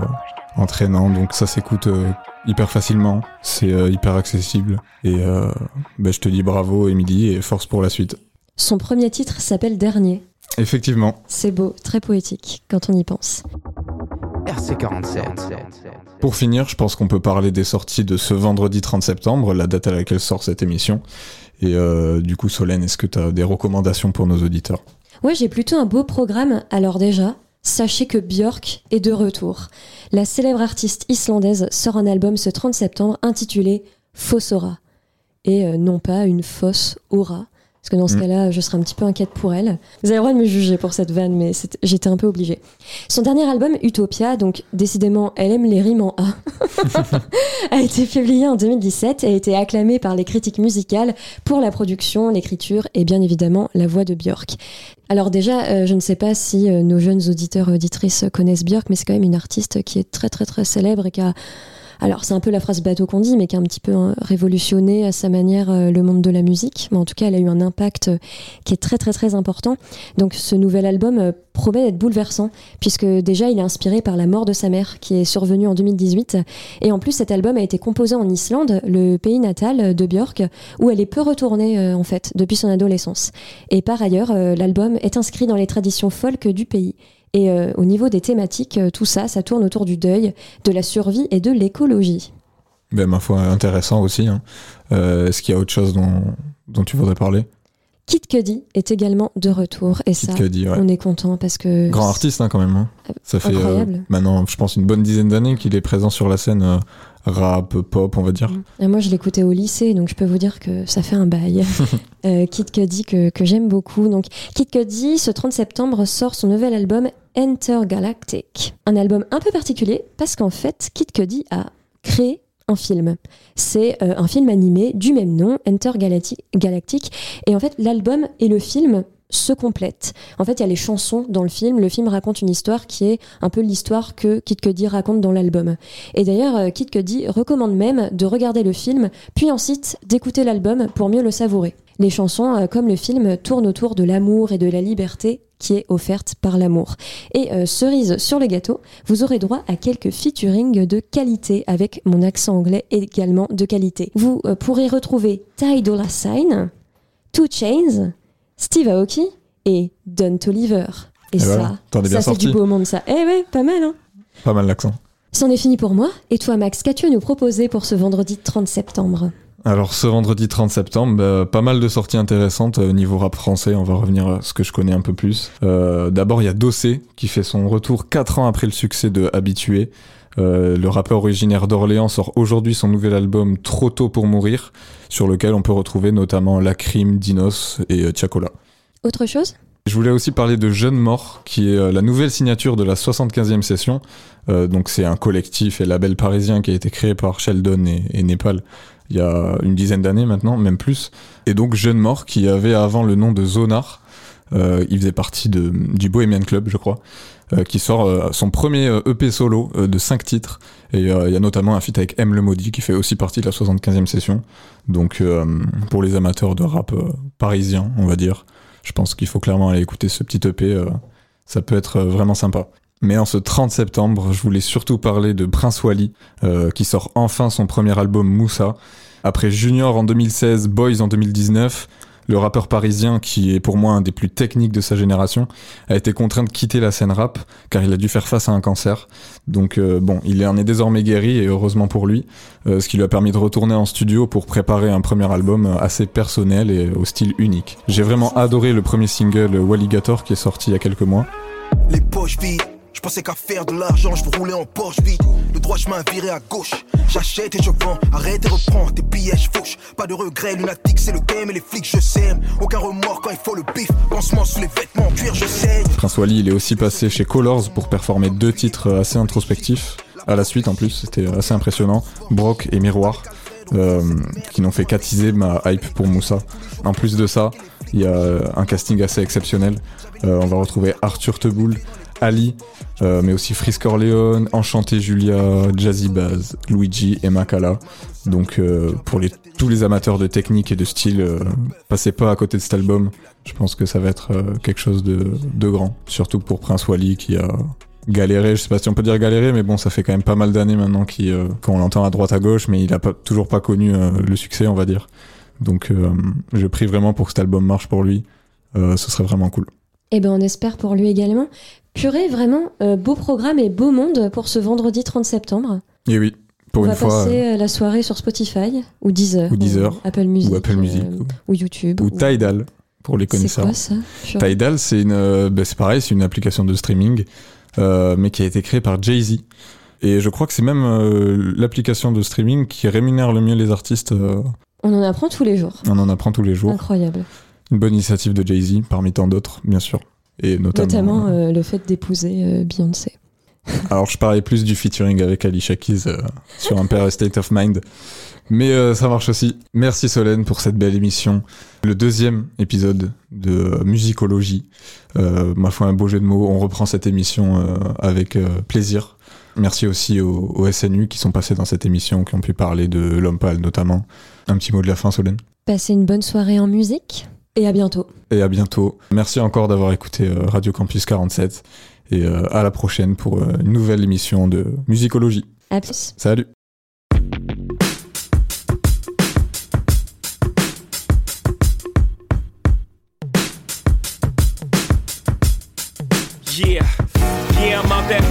entraînant, donc ça s'écoute euh, hyper facilement. C'est euh, hyper accessible et euh, ben, je te dis bravo Emily et force pour la suite. Son premier titre s'appelle Dernier. Effectivement. C'est beau, très poétique quand on y pense. RC47. Pour finir, je pense qu'on peut parler des sorties de ce vendredi 30 septembre, la date à laquelle sort cette émission. Et euh, du coup, Solène, est-ce que tu as des recommandations pour nos auditeurs? Ouais, j'ai plutôt un beau programme. Alors déjà, sachez que Björk est de retour. La célèbre artiste islandaise sort un album ce 30 septembre intitulé Fossora. Et euh, non pas une fausse aura. Parce que dans ce Mm. cas-là, je serais un petit peu inquiète pour elle. Vous avez le droit de me juger pour cette vanne, mais j'étais un peu obligée. Son dernier album, Utopia, donc décidément, elle aime les rimes en A, a été publié en 2017 et a été acclamé par les critiques musicales pour la production, l'écriture et bien évidemment la voix de Björk. Alors déjà, euh, je ne sais pas si euh, nos jeunes auditeurs et auditrices connaissent Björk, mais c'est quand même une artiste qui est très très très célèbre et qui a... Alors c'est un peu la phrase bateau qu'on dit, mais qui a un petit peu hein, révolutionné à sa manière euh, le monde de la musique. Mais en tout cas, elle a eu un impact euh, qui est très très très important. Donc ce nouvel album euh, promet d'être bouleversant, puisque déjà il est inspiré par la mort de sa mère, qui est survenue en 2018. Et en plus, cet album a été composé en Islande, le pays natal de Björk, où elle est peu retournée en fait depuis son adolescence. Et par ailleurs, l'album est inscrit dans les traditions folk du pays. Et euh, au niveau des thématiques, euh, tout ça, ça tourne autour du deuil, de la survie et de l'écologie. Ben, ma foi, intéressant aussi. hein. Euh, est-ce qu'il y a autre chose dont, dont tu voudrais parler? Kid Cudi est également de retour. Et ça, Cudi, ouais. on est content parce que. Grand artiste hein, quand même. hein. Ça fait euh, maintenant, je pense, une bonne dizaine d'années qu'il est présent sur la scène rap, pop, on va dire. Et moi, je l'écoutais au lycée, donc je peux vous dire que ça fait un bail. euh, Kid Cudi que, que j'aime beaucoup. Donc, Kid Cudi, ce 30 septembre, sort son nouvel album Intergalactic. Un album un peu particulier parce qu'en fait, Kid Cudi a créé un film. C'est euh, un film animé du même nom, Intergalactic. Galactic. Et en fait, l'album et le film se complètent. En fait, il y a les chansons dans le film. Le film raconte une histoire qui est un peu l'histoire que Kid Cudi raconte dans l'album. Et d'ailleurs, euh, Kid Cudi recommande même de regarder le film, puis ensuite d'écouter l'album pour mieux le savourer. Les chansons, euh, comme le film, tournent autour de l'amour et de la liberté qui est offerte par l'amour. Et euh, cerise sur le gâteau, vous aurez droit à quelques featuring de qualité avec mon accent anglais également de qualité. Vous pourrez retrouver Ty Dolla Sign, Two Chains, Steve Aoki et Don Toliver. Et, Et ça, voilà, t'en es bien ça c'est du beau monde ça. Eh ouais, pas mal hein Pas mal l'accent. C'en est fini pour moi. Et toi Max, qu'as-tu à nous proposer pour ce vendredi 30 septembre? Alors ce vendredi 30 septembre, bah, pas mal de sorties intéressantes au niveau rap français, on va revenir à ce que je connais un peu plus. Euh, D'abord il y a Dossé qui fait son retour 4 ans après le succès de Habitué. Euh, le rappeur originaire d'Orléans sort aujourd'hui son nouvel album Trop tôt pour mourir, sur lequel on peut retrouver notamment Lacrim, Dinos et euh, Tiakola. Autre chose? Je voulais aussi parler de Jeune Mort, qui est euh, la nouvelle signature de la 75e session. Euh, donc c'est un collectif et label parisien qui a été créé par Sheldon et, et Népal il y a une dizaine d'années maintenant, même plus. Et donc Jeune Mort, qui avait avant le nom de Zonar, il faisait partie de, du Bohemian Club, je crois, euh, qui sort euh, son premier euh, EP solo euh, de 5 titres. Et euh, il y a notamment un feat avec M le Maudit, qui fait aussi partie de la 75e session. Donc euh, pour les amateurs de rap euh, parisien, on va dire, je pense qu'il faut clairement aller écouter ce petit EP, euh, ça peut être euh, vraiment sympa. Mais en ce 30 septembre, je voulais surtout parler de Prince Wally, euh, qui sort enfin son premier album Moussa. Après Junior en 2016, Boys en 2019, le rappeur parisien, qui est pour moi un des plus techniques de sa génération, a été contraint de quitter la scène rap car il a dû faire face à un cancer. Donc euh, bon, il en est désormais guéri et heureusement pour lui, euh, ce qui lui a permis de retourner en studio pour préparer un premier album assez personnel et au style unique. J'ai vraiment adoré le premier single Walligator qui est sorti il y a quelques mois. Je pensais qu'à faire de l'argent, je rouler en Porsche vide. Le droit chemin viré à gauche. J'achète et je vends, arrête et reprends tes billets, je. Pas de regret, lunatique, c'est le game et les flics, je sème. Aucun remords quand il faut le bif. Pansement sous les vêtements en cuir, je saigne. Prince Wally, il est aussi passé chez Colors pour performer deux titres assez introspectifs. À la suite, en plus, c'était assez impressionnant. Brock et Miroir. euh, qui n'ont fait qu'attiser ma hype pour Moussa. En plus de ça, il y a un casting assez exceptionnel. Euh, on va retrouver Arthur Teboul, Ali, euh, mais aussi Frisk Orleans, Enchanté Julia, Jazzy Baz, Luigi et Makala. Donc euh, pour tous les amateurs de technique et de style, euh, passez pas à côté de cet album. Je pense que ça va être quelque chose de, grand. Surtout pour Prince Wally qui a galéré, je sais pas si on peut dire galéré, mais bon, ça fait quand même pas mal d'années maintenant qu'on l'entend à droite à gauche, mais il a pas, toujours pas connu le succès, on va dire. Donc je prie vraiment pour que cet album marche pour lui. Ce serait vraiment cool. Et ben on espère pour lui également. Purée, vraiment, euh, beau programme et beau monde pour ce vendredi 30 septembre. Et oui, pour on une va fois. passer euh, la soirée sur Spotify ou Deezer, Ou Deezer, Apple Music, ou Apple Music, euh, ou- ou YouTube. Ou Tidal, pour les C'est connaisseurs. quoi ça. Tidal, c'est une, euh, bah, c'est pareil, c'est une application de streaming, euh, mais qui a été créée par Jay-Z. Et je crois que c'est même euh, l'application de streaming qui rémunère le mieux les artistes. euh, On en apprend tous les jours. on en apprend tous les jours. Incroyable. Une bonne initiative de Jay-Z, parmi tant d'autres, bien sûr. Et notamment. Notamment euh, le fait d'épouser euh, Beyoncé. Alors, je parlais plus du featuring avec Alicia Keys euh, sur Empire State of Mind. Mais euh, ça marche aussi. Merci Solène pour cette belle émission. Le deuxième épisode de euh, musicologie. Euh, ma foi, un beau jeu de mots. On reprend cette émission euh, avec euh, plaisir. Merci aussi aux, aux SNU qui sont passés dans cette émission, qui ont pu parler de l'homme notamment. Un petit mot de la fin, Solène? Passez une bonne soirée en musique et à bientôt. Et à bientôt. Merci encore d'avoir écouté euh, Radio Campus 47. Et euh, à la prochaine pour euh, une nouvelle émission de musicologie. À plus. Salut. Yeah, yeah, I'm out at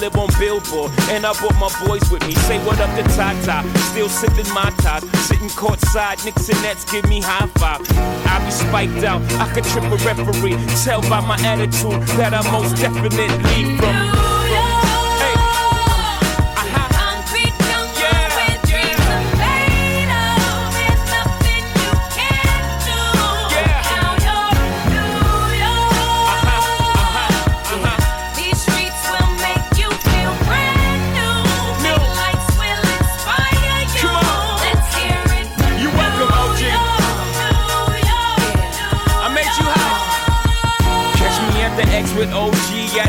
live on Billboard, and I brought my boys with me. Say what up to Tata, still sipping my ties. Sitting courtside, Knicks and Nets give me high five. I be spiked out, I could trip a referee. Tell by my attitude that I'm most definitely from.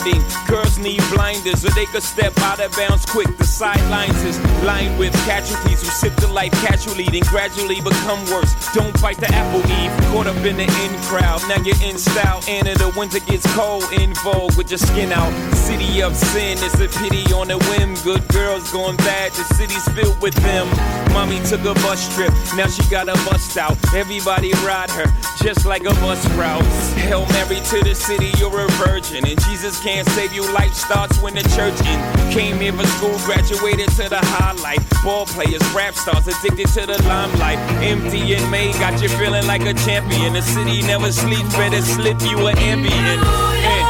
blinding. Girls need blinders so they could step out of bounds quick. The sidelines is lined with casualties who sip the life casually, then gradually become worse. Don't bite the apple eve, caught up in the in crowd. Now you're in style, and in the winter gets cold, in vogue with your skin out. City of sin, it's a pity on a whim. Good girls going bad, the city's filled with them. Mommy took a bus trip, now she got a bust out. Everybody ride her, just like a bus route. Hail Mary to the city, you're a virgin. And Jesus can't save you, life starts when the church in. Came here for school, graduated to the highlight. Ball players, rap stars, addicted to the limelight. Empty and made, got you feeling like a champion. The city never sleeps, better slip you an ambient. Yeah.